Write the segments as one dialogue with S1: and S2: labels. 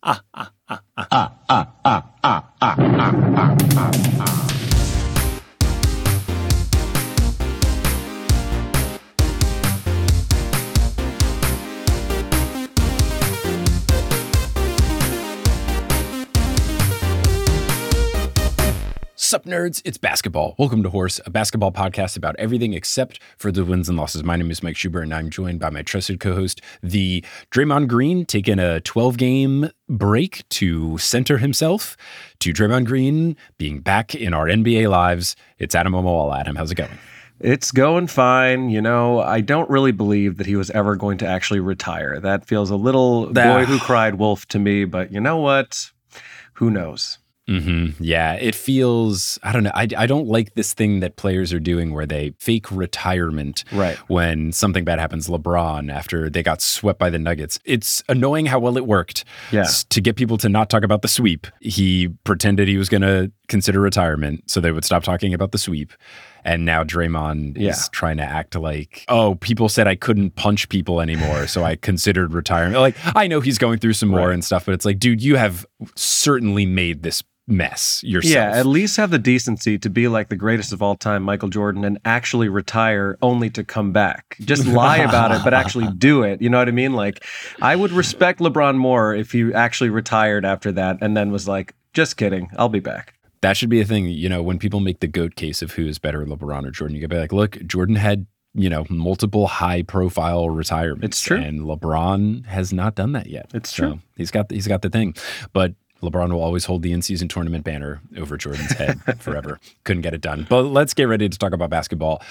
S1: 啊啊啊啊。啊啊啊啊啊啊啊啊啊。
S2: Sup, nerds? It's basketball. Welcome to Horse, a basketball podcast about everything except for the wins and losses. My name is Mike Schubert, and I'm joined by my trusted co host, the Draymond Green, taking a 12 game break to center himself, to Draymond Green being back in our NBA lives. It's Adam Mamawala. Adam, how's it going?
S3: It's going fine. You know, I don't really believe that he was ever going to actually retire. That feels a little boy who cried wolf to me, but you know what? Who knows?
S2: Mm-hmm. Yeah, it feels. I don't know. I, I don't like this thing that players are doing where they fake retirement.
S3: Right.
S2: When something bad happens, LeBron after they got swept by the Nuggets. It's annoying how well it worked.
S3: Yeah.
S2: To get people to not talk about the sweep, he pretended he was going to consider retirement, so they would stop talking about the sweep. And now Draymond
S3: Yeah.
S2: is trying to act like, oh, people said I couldn't punch people anymore, so I considered retirement. Like, I know he's going through some more
S3: Right.
S2: and stuff, but it's like, dude, you have certainly made this mess yourself.
S3: Yeah, at least have the decency to be like the greatest of all time, Michael Jordan, and actually retire only to come back. Just lie about it, but actually do it. You know what I mean? Like, I would respect LeBron more if he actually retired after that and then was like, just kidding, I'll be back.
S2: that should be a thing. You know, when people make the goat case of who is better, LeBron or Jordan, you gotta be like, look, Jordan had you know multiple high profile retirements.
S3: It's true.
S2: and LeBron has not done that yet.
S3: It's
S2: So
S3: true.
S2: he's got he's got the thing, but. LeBron will always hold the in-season tournament banner over Jordan's head forever. Couldn't get it done. But let's get ready to talk about basketball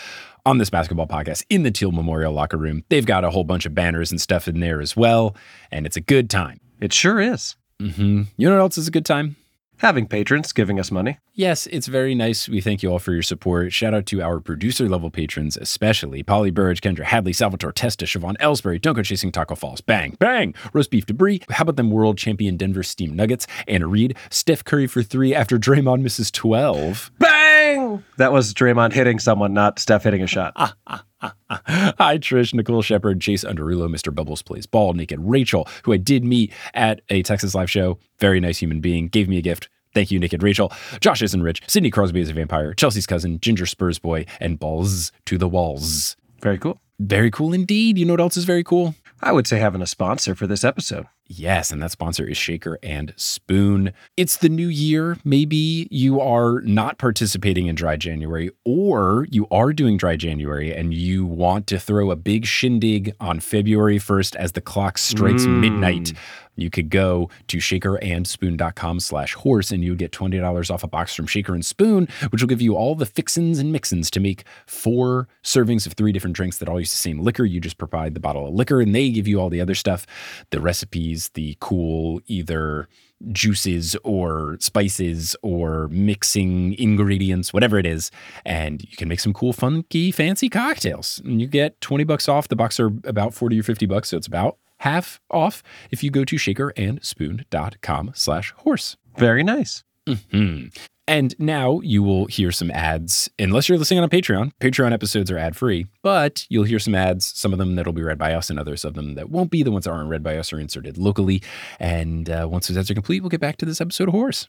S2: on this basketball podcast in the Teal Memorial locker room. They've got a whole bunch of banners and stuff in there as well, and it's a good time.
S3: It sure is.
S2: hmm You know what else is a good time?
S3: Having patrons giving us money.
S2: Yes, it's very nice. We thank you all for your support. Shout out to our producer level patrons, especially Polly Burridge, Kendra Hadley, Salvatore Testa, Siobhan Ellsbury, Don't Go Chasing Taco Falls, Bang, Bang, Roast Beef Debris. How about them world champion Denver Steam Nuggets? Anna Reed, Steph Curry for three after Draymond misses 12.
S3: Bang! That was Draymond hitting someone, not Steph hitting a shot. Ah, ah.
S2: Hi, Trish, Nicole Shepard, Chase Underulo, Mr. Bubbles Plays Ball, Naked Rachel, who I did meet at a Texas live show. Very nice human being. Gave me a gift. Thank you, Naked Rachel. Josh isn't rich. Sidney Crosby is a vampire. Chelsea's cousin, Ginger Spurs boy, and balls to the walls.
S3: Very cool.
S2: Very cool indeed. You know what else is very cool?
S3: I would say having a sponsor for this episode.
S2: Yes, and that sponsor is Shaker and Spoon. It's the new year. Maybe you are not participating in Dry January, or you are doing Dry January and you want to throw a big shindig on February 1st as the clock strikes
S3: Mm.
S2: midnight. You could go to shakerandspoon.com slash horse and you would get $20 off a box from Shaker and Spoon, which will give you all the fixins and mixins to make four servings of three different drinks that all use the same liquor. You just provide the bottle of liquor and they give you all the other stuff, the recipes, the cool either juices or spices or mixing ingredients, whatever it is. And you can make some cool, funky, fancy cocktails. And you get 20 bucks off. The bucks are about 40 or 50 bucks. So it's about half off if you go to shakerandspoon.com slash horse.
S3: Very nice.
S2: Hmm. And now you will hear some ads, unless you're listening on Patreon. Patreon episodes are ad free, but you'll hear some ads, some of them that'll be read by us, and others of them that won't be. The ones that aren't read by us are inserted locally. And uh, once those ads are complete, we'll get back to this episode of Horse.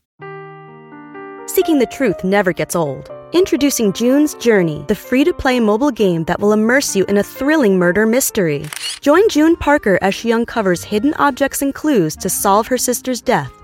S4: Seeking the truth never gets old. Introducing June's Journey, the free to play mobile game that will immerse you in a thrilling murder mystery. Join June Parker as she uncovers hidden objects and clues to solve her sister's death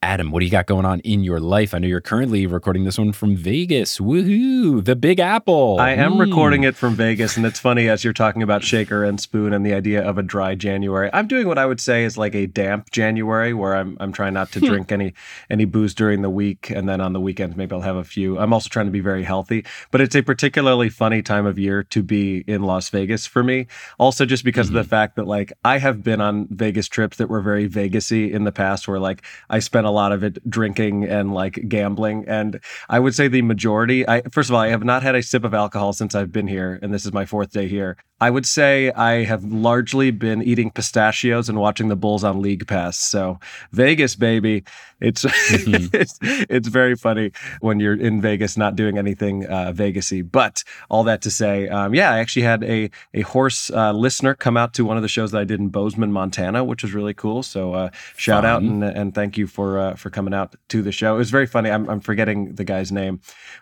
S2: Adam, what do you got going on in your life? I know you're currently recording this one from Vegas. Woohoo! The Big Apple.
S3: I am
S2: Mm.
S3: recording it from Vegas, and it's funny as you're talking about shaker and spoon and the idea of a dry January. I'm doing what I would say is like a damp January, where I'm I'm trying not to drink any any booze during the week, and then on the weekends maybe I'll have a few. I'm also trying to be very healthy, but it's a particularly funny time of year to be in Las Vegas for me. Also, just because of the fact that like I have been on Vegas trips that were very Vegasy in the past, where like I spent a lot of it drinking and like gambling. And I would say the majority, I first of all, I have not had a sip of alcohol since I've been here, and this is my fourth day here. I would say I have largely been eating pistachios and watching the Bulls on League Pass. So Vegas, baby, it's it's, it's very funny when you're in Vegas not doing anything uh, Vegasy. But all that to say, um, yeah, I actually had a a horse uh, listener come out to one of the shows that I did in Bozeman, Montana, which was really cool. So uh, shout out and and thank you for uh, for coming out to the show. It was very funny. I'm, I'm forgetting the guy's name,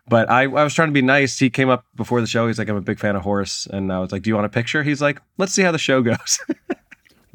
S3: but I, I was trying to be nice. He came up before the show. He's like, I'm a big fan of Horace, and I was like, Do you want a picture? He's like, Let's see how the show goes.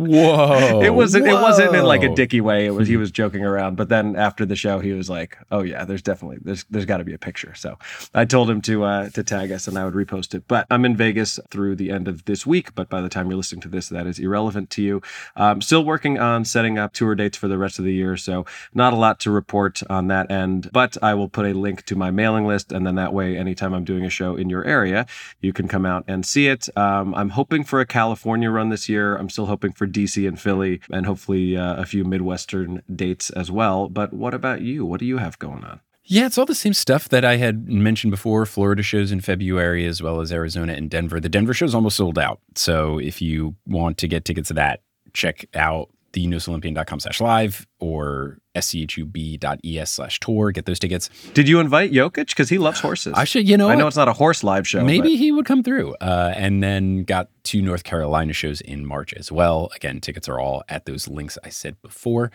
S2: Whoa!
S3: it wasn't it wasn't in like a
S2: whoa.
S3: dicky way. It was he was joking around. But then after the show, he was like, "Oh yeah, there's definitely there's there's got to be a picture." So I told him to uh, to tag us, and I would repost it. But I'm in Vegas through the end of this week. But by the time you're listening to this, that is irrelevant to you. Um, still working on setting up tour dates for the rest of the year. So not a lot to report on that end. But I will put a link to my mailing list, and then that way, anytime I'm doing a show in your area, you can come out and see it. Um, I'm hoping for a California run this year. I'm still hoping for DC and Philly, and hopefully uh, a few Midwestern dates as well. But what about you? What do you have going on?
S2: Yeah, it's all the same stuff that I had mentioned before. Florida shows in February, as well as Arizona and Denver. The Denver show's almost sold out. So if you want to get tickets to that, check out thenewsolympian.com slash live or schub.es slash tour. Get those tickets.
S3: Did you invite Jokic because he loves horses?
S2: I should, you know,
S3: I know
S2: what?
S3: it's not a horse live show.
S2: Maybe he would come through. Uh, and then got two North Carolina shows in March as well. Again, tickets are all at those links I said before.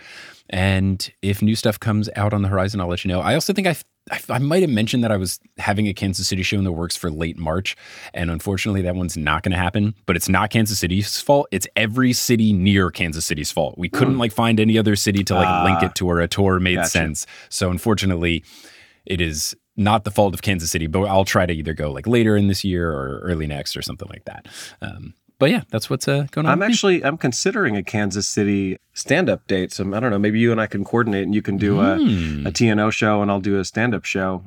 S2: And if new stuff comes out on the horizon, I'll let you know. I also think I, I, I might have mentioned that I was having a Kansas City show in the works for late March. And unfortunately, that one's not going to happen. But it's not Kansas City's fault. It's every city near Kansas City's fault. We couldn't like find any other city to like link
S3: Ah.
S2: it to where a tour made
S3: Gotcha.
S2: sense. So unfortunately, it is not the fault of Kansas City, but I'll try to either go like later in this year or early next or something like that. Um, but yeah, that's what's uh, going on.
S3: I'm actually I'm considering a Kansas City stand-up date. So I don't know. Maybe you and I can coordinate, and you can do a,
S2: Hmm.
S3: a TNO show, and I'll do a stand-up show.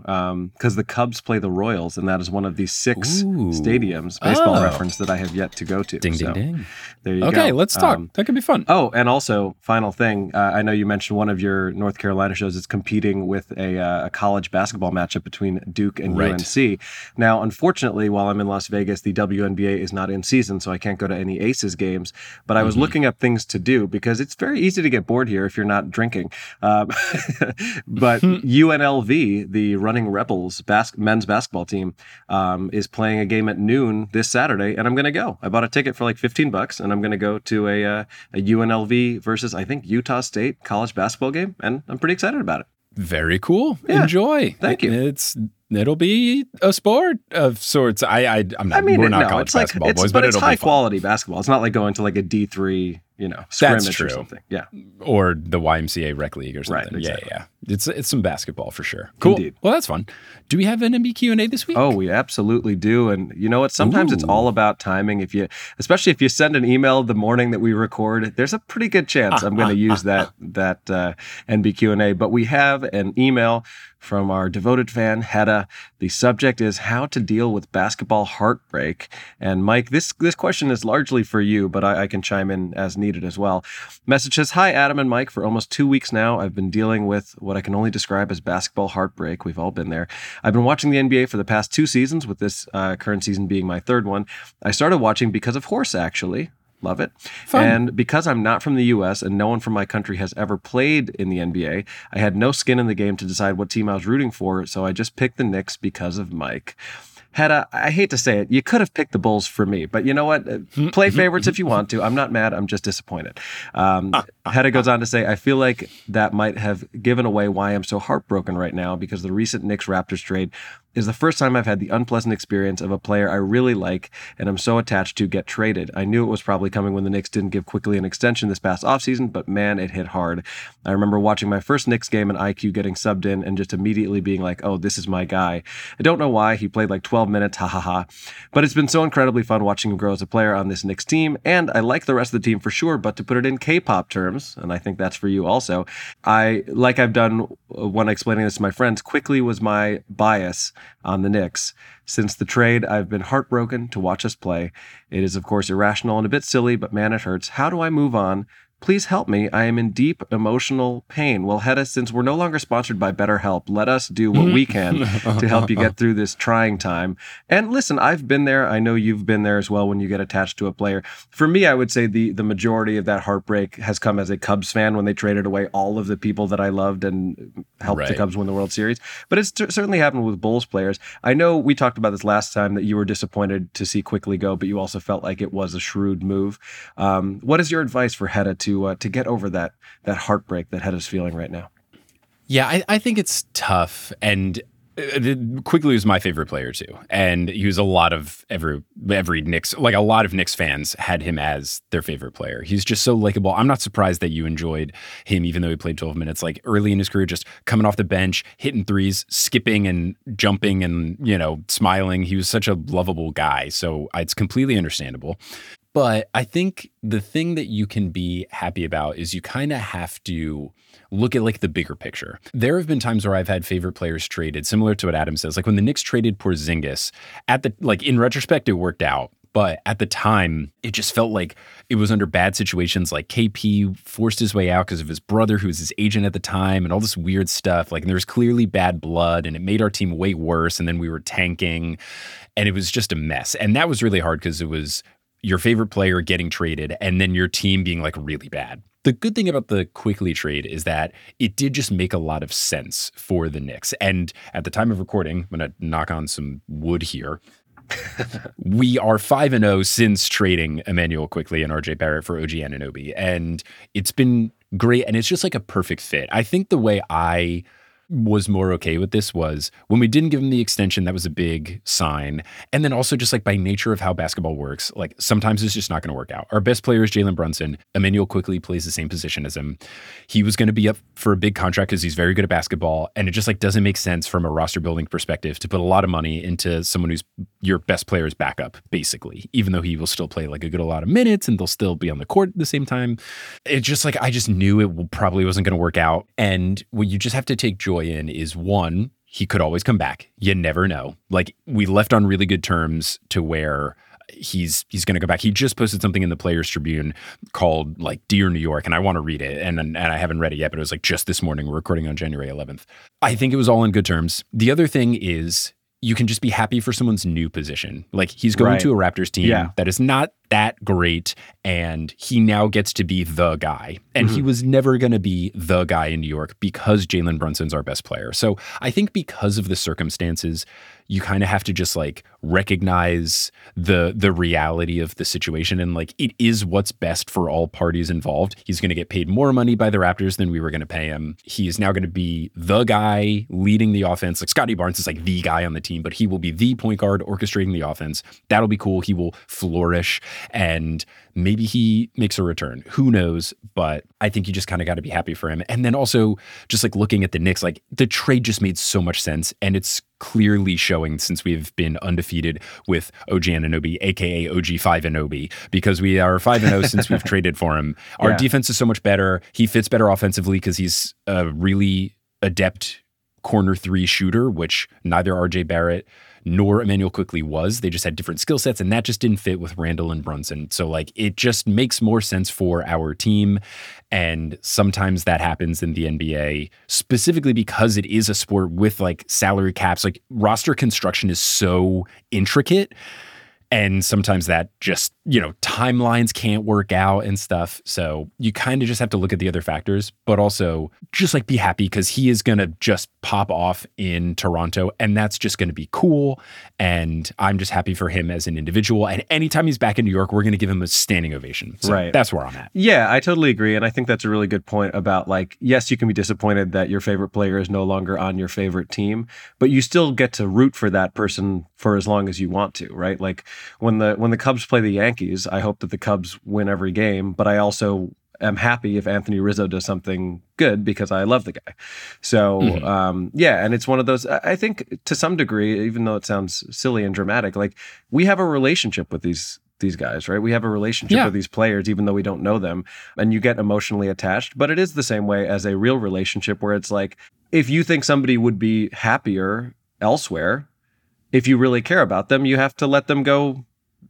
S3: Because the Cubs play the Royals, and that is one of the six
S2: Ooh.
S3: stadiums, baseball
S2: Oh.
S3: reference that I have yet to go to.
S2: ding ding
S3: So,
S2: ding.
S3: There you go.
S2: Okay, let's talk.
S3: Um,
S2: that could be fun.
S3: Oh, and also, final thing. Uh, I know you mentioned one of your North Carolina shows is competing with a, uh, a college basketball matchup between Duke and
S2: Right.
S3: UNC. Now, unfortunately, while I'm in Las Vegas, the WNBA is not in season, so I can't go to any Aces games. But I was
S2: Mm-hmm.
S3: looking up things to do because it's very easy to get bored here if you're not drinking. Um, but UNLV, the running Rebels bas- men's basketball team, um, is playing a game at noon this Saturday, and I'm going to go. I bought a ticket for like 15 bucks, and I'm going to go to a, uh, a UNLV versus I think Utah State college basketball game, and I'm pretty excited about it.
S2: Very cool.
S3: Yeah,
S2: Enjoy.
S3: thank you.
S2: It's it'll be a sport of sorts. I, I I'm not.
S3: I mean,
S2: we're not
S3: no,
S2: college
S3: it's like
S2: basketball
S3: it's,
S2: boys,
S3: but,
S2: but,
S3: it's
S2: it'll
S3: high quality basketball. It's not like going to like a D3, you know, scrimmage or something. Yeah.
S2: or the YMCA rec league or
S3: Right,
S2: something.
S3: exactly.
S2: Yeah, yeah. It's it's some basketball for sure. Cool.
S3: Indeed.
S2: Well, that's fun. Do we have an MB Q and A this week?
S3: Oh, we absolutely do. And you know what? Sometimes it's all about timing. If you, especially if you send an email the morning that we record, there's a pretty good chance I'm going to use that that uh, NBQ and A. But we have an email from our devoted fan Hedda. The subject is how to deal with basketball heartbreak. And Mike, this this question is largely for you, but I, I can chime in as needed as well. Message says, "Hi, Adam and Mike. For almost two weeks now, I've been dealing with what I can only describe as basketball heartbreak. We've all been there. I've been watching the NBA for the past two seasons, with this uh, current season being my third one. I started watching because of Horse, actually." Love it.
S2: Fun.
S3: And because I'm not from the US and no one from my country has ever played in the NBA, I had no skin in the game to decide what team I was rooting for, so I just picked the Knicks because of Mike. Hedda, I hate to say it, you could have picked the Bulls for me, but you know what? Uh, hmm, Play hmm, favorites hmm. if you want to. I'm not mad. I'm just disappointed. Um, ah, ah, Hedda goes ah. on to say, I feel like that might have given away why I'm so heartbroken right now because the recent Knicks Raptors trade is the first time I've had the unpleasant experience of a player I really like and I'm so attached to get traded. I knew it was probably coming when the Knicks didn't give Quickley an extension this past offseason, but man, it hit hard. I remember watching my first Knicks game and IQ getting subbed in and just immediately being like, oh, this is my guy. I don't know why. He played like 12 minutes, ha ha ha. But it's been so incredibly fun watching him grow as a player on this Knicks team, and I like the rest of the team for sure, but to put it in K pop terms, and I think that's for you also, I, like I've done uh, when explaining this to my friends, Quickley was my bias on the Knicks. Since the trade, I've been heartbroken to watch us play. It is, of course, irrational and a bit silly, but man, it hurts. How do I move on? Please help me. I am in deep emotional pain. Well, Hedda, since we're no longer sponsored by BetterHelp, let us do what we can to help you get through this trying time. And listen, I've been there. I know you've been there as well when you get attached to a player. For me, I would say the the majority of that heartbreak has come as a Cubs fan when they traded away all of the people that I loved and helped
S2: Right.
S3: the Cubs win the World Series. But it's cer- certainly happened with Bulls players. I know we talked about this last time that you were disappointed to see Quickley go, but you also felt like it was a shrewd move. Um, what is your advice for Hedda to uh, to get over that that heartbreak that Hedda's feeling right now?
S2: Yeah, I, I think it's tough. And uh, Quickley was my favorite player too, and he was a lot of every every Knicks like a lot of Knicks fans had him as their favorite player. He's just so likable. I'm not surprised that you enjoyed him, even though he played 12 minutes. Like early in his career, just coming off the bench, hitting threes, skipping and jumping, and you know smiling. He was such a lovable guy, so it's completely understandable. But I think the thing that you can be happy about is you kind of have to look at like the bigger picture. There have been times where I've had favorite players traded, similar to what Adam says. Like when the Knicks traded Porzingis, at the like in retrospect, it worked out. But at the time, it just felt like it was under bad situations. Like KP forced his way out because of his brother, who was his agent at the time, and all this weird stuff. Like, and there was clearly bad blood, and it made our team way worse. And then we were tanking, and it was just a mess. And that was really hard because it was your favorite player getting traded and then your team being like really bad. The good thing about the Quickley trade is that it did just make a lot of sense for the Knicks. And at the time of recording, I'm going to knock on some wood here. we are 5 and 0 since trading Immanuel Quickley and RJ Barrett for OG Anunoby. And it's been great. And it's just like a perfect fit. I think the way I was more okay with this was when we didn't give him the extension, that was a big sign. And then also just like by nature of how basketball works, like sometimes it's just not going to work out. Our best player is Jalen Brunson. Immanuel Quickley plays the same position as him. He was going to be up for a big contract because he's very good at basketball. And it just like doesn't make sense from a roster building perspective to put a lot of money into someone who's your best player's backup, basically, even though he will still play like a good a lot of minutes and they'll still be on the court at the same time. It's just like I just knew it probably wasn't going to work out. And what you just have to take joy in is one, he could always come back. You never know. Like we left on really good terms to where he's he's going to go back. He just posted something in the Players Tribune called like "Dear New York," and I want to read it, and and I haven't read it yet, but it was like just this morning. We're recording on January 11th. I think it was all in good terms. The other thing is you can just be happy for someone's new position. Like he's going
S3: Right.
S2: to a Raptors team
S3: Yeah.
S2: that is not that great, and he now gets to be the guy. And he mm-hmm. was never going to be the guy in New York because Jalen Brunson's our best player. So I think because of the circumstances, you kind of have to just like recognize the the reality of the situation and like it is what's best for all parties involved. He's going to get paid more money by the Raptors than we were going to pay him. He is now going to be the guy leading the offense. Like Scottie Barnes is like the guy on the team, but he will be the point guard orchestrating the offense. That'll be cool. He will flourish and maybe he makes a return. Who knows? But I think you just kind of got to be happy for him. And then also just like looking at the Knicks, like the trade just made so much sense. And it's clearly showing since we've been undefeated with OG Anunoby, aka OG 5 Anobi, because we are 5 and 0 since we've traded for him. Our
S3: Yeah.
S2: defense is so much better. He fits better offensively because he's a really adept corner three shooter, which neither RJ Barrett nor Immanuel Quickley was. They just had different skill sets, and that just didn't fit with Randall and Brunson. So, like, it just makes more sense for our team. And sometimes that happens in the NBA, specifically because it is a sport with like salary caps. Like, roster construction is so intricate And sometimes that just, you know, timelines can't work out and stuff. So you kind of just have to look at the other factors, but also just like be happy because he is going to just pop off in Toronto and that's just going to be cool. And I'm just happy for him as an individual. And anytime he's back in New York, we're going to give him a standing ovation. So
S3: Right.
S2: That's where I'm at.
S3: Yeah, I totally agree. And I think that's a really good point about like, yes, you can be disappointed that your favorite player is no longer on your favorite team, but you still get to root for that person for as long as you want to, right? Like when the when the Cubs play the Yankees, I hope that the Cubs win every game, but I also am happy if Anthony Rizzo does something good because I love the guy. So
S2: Mhm.
S3: um, yeah, and it's one of those. I I think to some degree, even though it sounds silly and dramatic, like we have a relationship with these these guys, right? We have a relationship
S2: Yeah.
S3: with these players, even though we don't know them, and you get emotionally attached. But it is the same way as a real relationship, where it's like if you think somebody would be happier elsewhere, if you really care about them, you have to let them go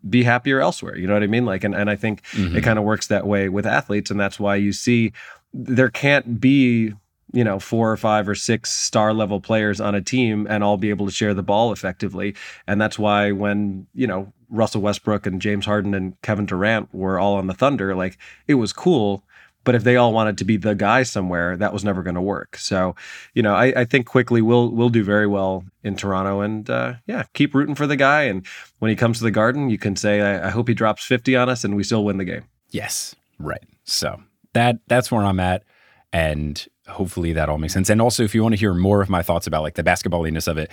S3: be happier elsewhere. You know what I mean? Like, and, and I think
S2: Mhm.
S3: it kind of works that way with athletes. And that's why you see there can't be, you know, four or five or six star level players on a team and all be able to share the ball effectively. And that's why when, you know, Russell Westbrook and James Harden and Kevin Durant were all on the Thunder, like it was cool. But if they all wanted to be the guy somewhere, that was never going to work. So, you know, I, I think Quickley we'll we'll do very well in Toronto, and uh, yeah, keep rooting for the guy. And when he comes to the Garden, you can say, I, I hope he drops fifty on us, and we still win the game.
S2: Yes. Right. So that that's where I'm at. And hopefully that all makes sense. And also, if you want to hear more of my thoughts about like the basketballiness of it,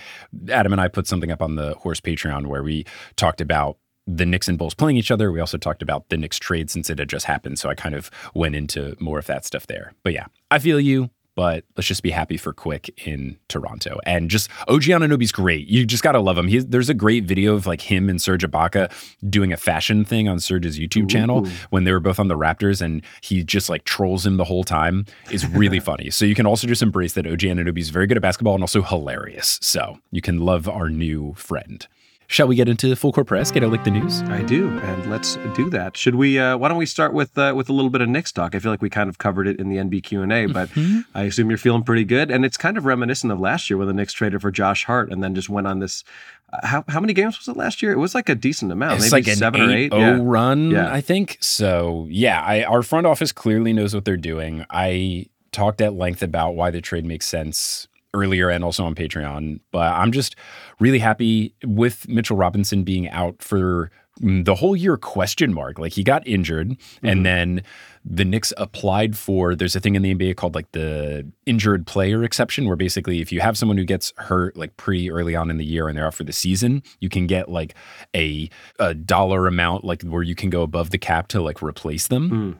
S2: Adam and I put something up on the Horse Patreon where we talked about the Knicks and Bulls playing each other. We also talked about the Knicks trade since it had just happened. So I kind of went into more of that stuff there. But yeah, I feel you. But let's just be happy for Quick in Toronto. And just OG Anunoby's great. You just got to love him. He's, there's a great video of like him and Serge Ibaka doing a fashion thing on Serge's YouTube channel when they were both on the Raptors and he just like trolls him the whole time is really funny. So you can also just embrace that OG Anunoby is very good at basketball and also hilarious. So you can love our new friend. Shall we get into full court press? Get a lick the news?
S3: I do, and let's do that. Should we? Uh, why don't we start with uh, with a little bit of Knicks talk? I feel like we kind of covered it in the NB Q and A, but I assume you're feeling pretty good. And it's kind of reminiscent of last year when the Knicks traded for Josh Hart and then just went on this. Uh, how how many games was it last year? It was like a decent amount,
S2: It's
S3: maybe
S2: like an
S3: seven or eight.
S2: 8-0
S3: Yeah.
S2: run,
S3: Yeah.
S2: I think. So yeah, I, our front office clearly knows what they're doing. I talked at length about why the trade makes sense earlier and also on Patreon, but I'm just really happy with Mitchell Robinson being out for mm, the whole year question mark. Like he got injured
S3: Mm-hmm.
S2: and then the Knicks applied for there's a thing in the NBA called like the injured player exception where basically if you have someone who gets hurt like pretty early on in the year and they're out for the season, you can get like a a dollar amount like where you can go above the cap to like replace them.
S3: Mm.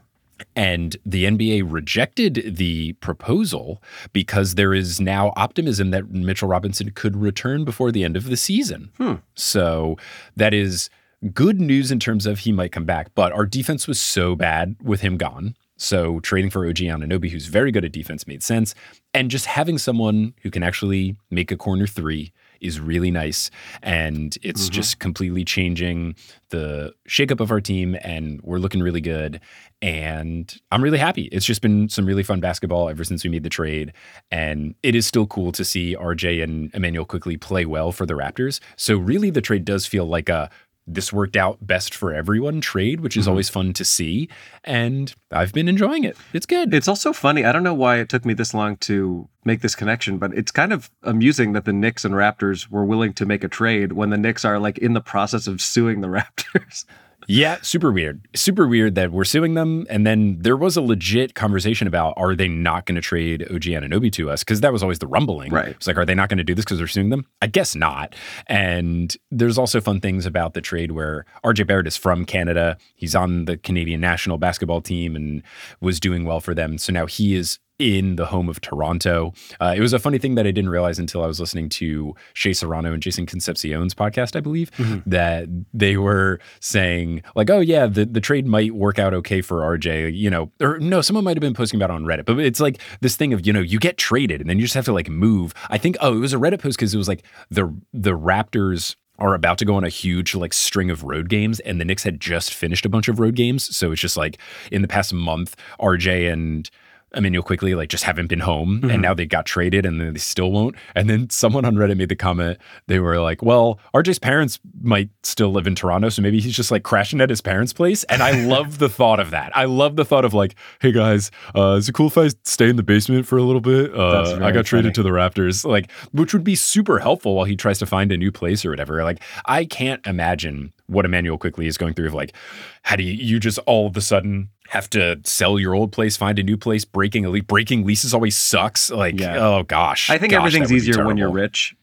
S2: And the NBA rejected the proposal because there is now optimism that Mitchell Robinson could return before the end of the season.
S3: Hmm.
S2: So that is good news in terms of he might come back. But our defense was so bad with him gone. So trading for OG Anunoby, who's very good at defense, made sense. And just having someone who can actually make a corner three is really nice. And it's mm-hmm. just completely changing the shakeup of our team. And we're looking really good. And I'm really happy. It's just been some really fun basketball ever since we made the trade. And it is still cool to see RJ and Immanuel Quickley play well for the Raptors. So really the trade does feel like a this worked out best for everyone trade, which is mm-hmm. always fun to see. And I've been enjoying it. It's good.
S3: It's also funny. I don't know why it took me this long to make this connection, but it's kind of amusing that the Knicks and Raptors were willing to make a trade when the Knicks are like in the process of suing the Raptors.
S2: Yeah, super weird. Super weird that we're suing them. And then there was a legit conversation about are they not going to trade OG Anunoby to us? Because that was always the rumbling.
S3: Right.
S2: It's like, are they not going to do this because they're suing them? I guess not. And there's also fun things about the trade where RJ Barrett is from Canada. He's on the Canadian national basketball team and was doing well for them. So now he is in the home of Toronto. Uh, it was a funny thing that I didn't realize until I was listening to Shea Serrano and Jason Concepcion's podcast, I believe, that they were saying, like, oh, yeah, the, the trade might work out okay for RJ, you know, or no, someone might have been posting about it on Reddit, but it's like this thing of, you know, you get traded and then you just have to like move. I think, oh, it was a Reddit post because it was like the the Raptors are about to go on a huge like string of road games and the Knicks had just finished a bunch of road games. So it's just like in the past month, RJ and Immanuel Quickley like just haven't been home
S3: Mhm.
S2: and now they got traded and then they still won't. And then someone on Reddit made the comment, they were like, well, RJ's parents might still live in Toronto, so maybe he's just like crashing at his parents' place. And I love the thought of that. I love the thought of like, hey guys, uh, is it cool if I stay in the basement for a little bit? Uh, I got traded
S3: funny.
S2: to the Raptors, like, which would be super helpful while he tries to find a new place or whatever. Like, I can't imagine what Immanuel Quickley is going through of like, how do you, you just all of a sudden have to sell your old place, find a new place, breaking a le- breaking leases always sucks. Like,
S3: Yeah.
S2: oh gosh.
S3: I think
S2: Gosh,
S3: everything's
S2: that would be
S3: easier when you're rich,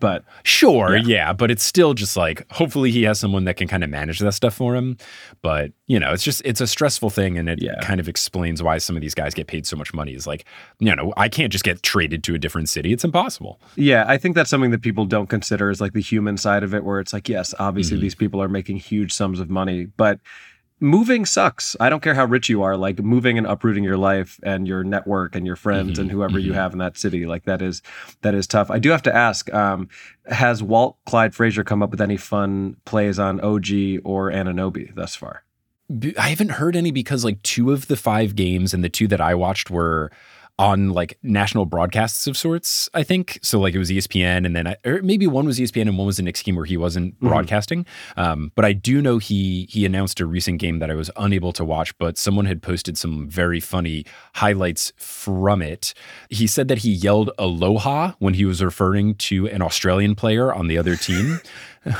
S3: but
S2: Sure,
S3: Yeah.
S2: yeah. but it's still just like hopefully he has someone that can kind of manage that stuff for him. But you know, it's just it's a stressful thing, and it
S3: Yeah.
S2: kind of explains why some of these guys get paid so much money. Is like, you know, I can't just get traded to a different city; it's impossible.
S3: Yeah, I think that's something that people don't consider is like the human side of it, where it's like, yes, obviously
S2: Mhm.
S3: these people are making huge sums of money, but moving sucks. I don't care how rich you are, like moving and uprooting your life and your network and your friends
S2: Mhm,
S3: and whoever you
S2: mhm.
S3: have in that city, like that is that is tough. I do have to ask, um, has Walt Clyde Frazier come up with any fun plays on OG or Anunoby thus far?
S2: I haven't heard any because like two of the five games and the two that I watched were on like national broadcasts of sorts, I think. So like it was ESPN and then I, or maybe one was ESPN and one was the Knicks game where he wasn't
S3: Mhm.
S2: broadcasting. Um, but I do know he he announced a recent game that I was unable to watch, but someone had posted some very funny highlights from it. He said that he yelled aloha when he was referring to an Australian player on the other team.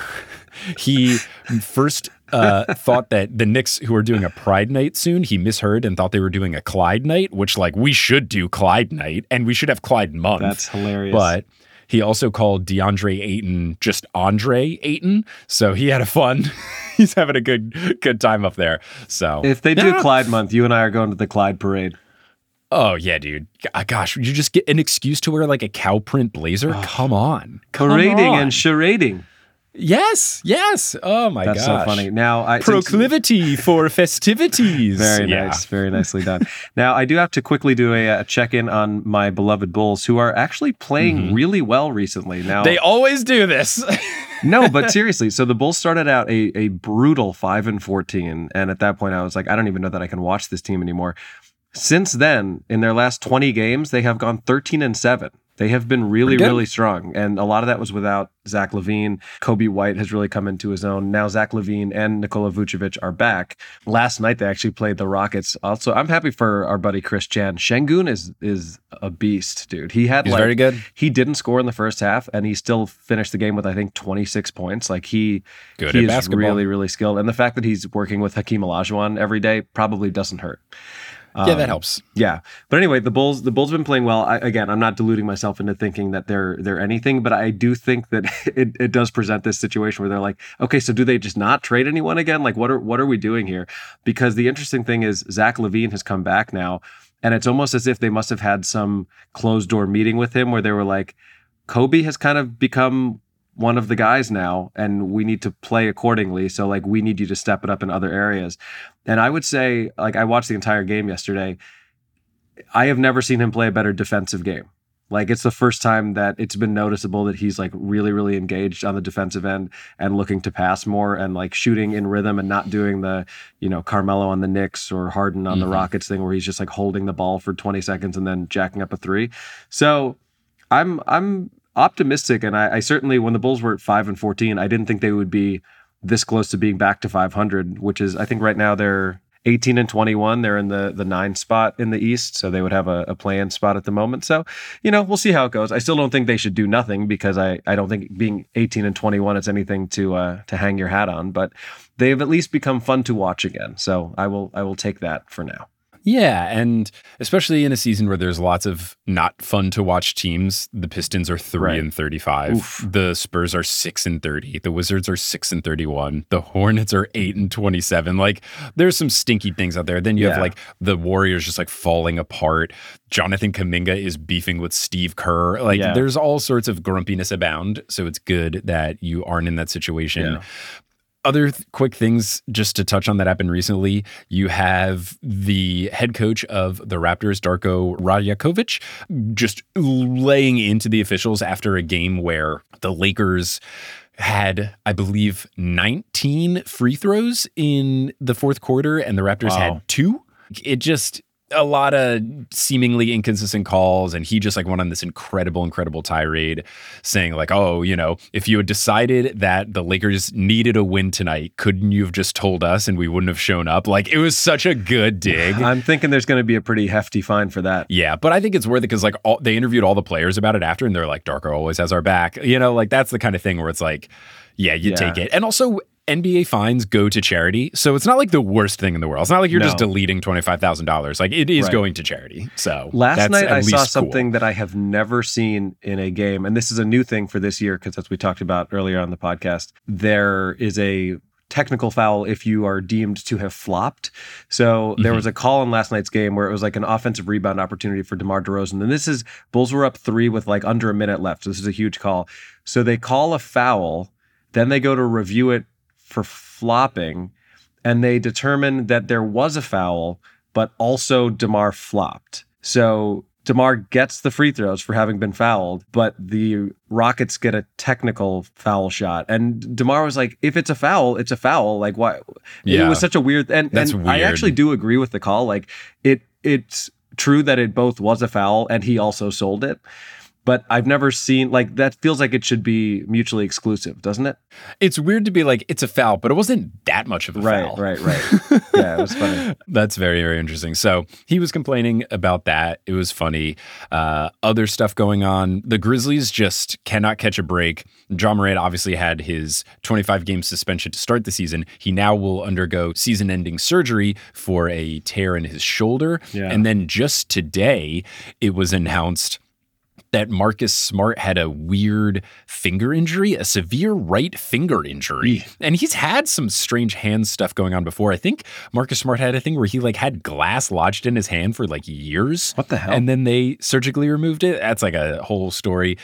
S2: he first uh, thought that the Knicks, who are doing a Pride Night soon, he misheard and thought they were doing a Clyde Night, which like we should do Clyde Night and we should have Clyde Month.
S3: That's hilarious.
S2: But he also called DeAndre Ayton just Andre Ayton, so he had a fun. he's having a good good time up there. So
S3: if they do
S2: Yeah.
S3: Clyde month, you and I are going to the Clyde parade.
S2: oh yeah, dude, G- gosh, you just get an excuse to wear like a cow print blazer? Come on, Come
S3: Parading
S2: on.
S3: and charading.
S2: Yes, yes. Oh my
S3: That's
S2: gosh,
S3: so funny. Now, I
S2: proclivity for festivities.
S3: Very
S2: Yeah.
S3: nice. Very nicely done. now, I do have to quickly do a, uh check in on my beloved Bulls, who are actually playing really well recently. Now,
S2: Mm-hmm. They always do this.
S3: no, but seriously, so the Bulls started out a, a brutal 5 and 14. And at that point, I was like, I don't even know that I can watch this team anymore. Since then, in their last 20 games, they have gone 13 and 7. They have been really, really strong. And a lot of that was without Zach LaVine. Coby White has really come into his own. Now, Zach LaVine and Nikola Vucevic are back. Last night, they actually played the Rockets. Also, I'm happy for our buddy Chris Chan. Sengun is is a beast, dude. He had
S2: He's
S3: like
S2: very good.
S3: he didn't score in the first half, and he still finished the game with I think 26 points. Like he,
S2: Good
S3: he is
S2: basketball.
S3: really, really skilled, and the fact that he's working with Hakeem Olajuwon every day probably doesn't hurt.
S2: Yeah, that
S3: Um,
S2: helps.
S3: Yeah, but anyway, the Bulls the Bulls have been playing well. I, again, I'm not deluding myself into thinking that they're they're anything, but I do think that it, it does present this situation where they're like, okay, so do they just not trade anyone again? Like, what are what are we doing here? Because the interesting thing is Zach LaVine has come back now, and it's almost as if they must have had some closed door meeting with him where they were like, Coby has kind of become one of the guys now and we need to play accordingly. So like we need you to step it up in other areas. And i would say like i watched the entire game yesterday. I have never seen him play a better defensive game. Like it's the first time that it's been noticeable that he's like really really engaged on the defensive end and looking to pass more and like shooting in rhythm and not doing the you know carmelo on the Knicks or harden on the
S2: Mhm.
S3: rockets thing where he's just like holding the ball for 20 seconds and then jacking up a three. So i'm i'm optimistic and I, I certainly when the bulls were at 5 and 14 i didn't think they would be this close to being back to 500 which is i think right now they're 18 and 21 they're in the the nine spot in the east so they would have a, a play-in spot at the moment. So you know we'll see how it goes. I still don't think they should do nothing because i i don't think being 18 and 21 is anything to uh to hang your hat on but they've at least become fun to watch again. So i will i will take that for now
S2: Yeah, and especially in a season where there's lots of not fun to watch teams, the Pistons are three
S3: Right.
S2: and thirty-five.
S3: Oof.
S2: The Spurs are six and thirty. The Wizards are six and thirty-one. The Hornets are eight and twenty-seven. Like there's some stinky things out there. Then you have like the Warriors just like falling apart. Jonathan Kuminga is beefing with Steve Kerr. Like
S3: Yeah.
S2: there's all sorts of grumpiness abound. So it's good that you aren't in that situation
S3: Yeah.
S2: Other th- quick things just to touch on that happened recently. You have the head coach of the Raptors, Darko Rajakovic, just laying into the officials after a game where the Lakers had, I believe, 19 free throws in the fourth quarter and the Raptors
S3: Wow.
S2: had two. It just a lot of seemingly inconsistent calls and he just like went on this incredible incredible tirade saying like oh you know if you had decided that the lakers needed a win tonight couldn't you have just told us and we wouldn't have shown up like it was such a good dig
S3: I'm thinking there's going to be a pretty hefty fine for that.
S2: yeah but i think it's worth it because like all, they interviewed all the players about it after and they're like darko always has our back you know like that's the kind of thing where it's like yeah you
S3: Yeah.
S2: take it and also NBA fines go to charity, so it's not like the worst thing in the world. It's not like you're just deleting twenty five thousand dollars. Like it is
S3: Right.
S2: going to charity. So
S3: Last night I saw
S2: least cool.
S3: something that I have never seen in a game, and this is a new thing for this year because as we talked about earlier on the podcast, there is a technical foul if you are deemed to have flopped. So there
S2: Mm-hmm.
S3: was a call in last night's game where it was like an offensive rebound opportunity for DeMar DeRozan. And this is Bulls were up three with like under a minute left. So this is a huge call. So they call a foul, then they go to review it for flopping, and they determine that there was a foul, but also DeMar flopped. So DeMar gets the free throws for having been fouled, but the Rockets get a technical foul shot. And DeMar was like, if it's a foul, it's a foul. Like why
S2: Yeah.
S3: it was such a weird and,
S2: That's
S3: and I actually do agree with the call. Like it it's true that it both was a foul and he also sold it. But I've never seen like that feels like it should be mutually exclusive, doesn't it?
S2: It's weird to be like it's a foul, but it wasn't that much of a
S3: Right,
S2: foul.
S3: right, right. right. yeah, it was funny.
S2: That's very, very interesting. So he was complaining about that. It was funny. Uh, other stuff going on. The Grizzlies just cannot catch a break. Ja Morant obviously had his 25 game suspension to start the season. He now will undergo season ending surgery for a tear in his shoulder.
S3: Yeah.
S2: And then just today, it was announced that Marcus Smart had a weird finger injury, a severe right finger injury. And he's had some strange hand stuff going on before. I think Marcus Smart had a thing where he like had glass lodged in his hand for like years.
S3: What the hell?
S2: And then they surgically removed it. That's like a whole story.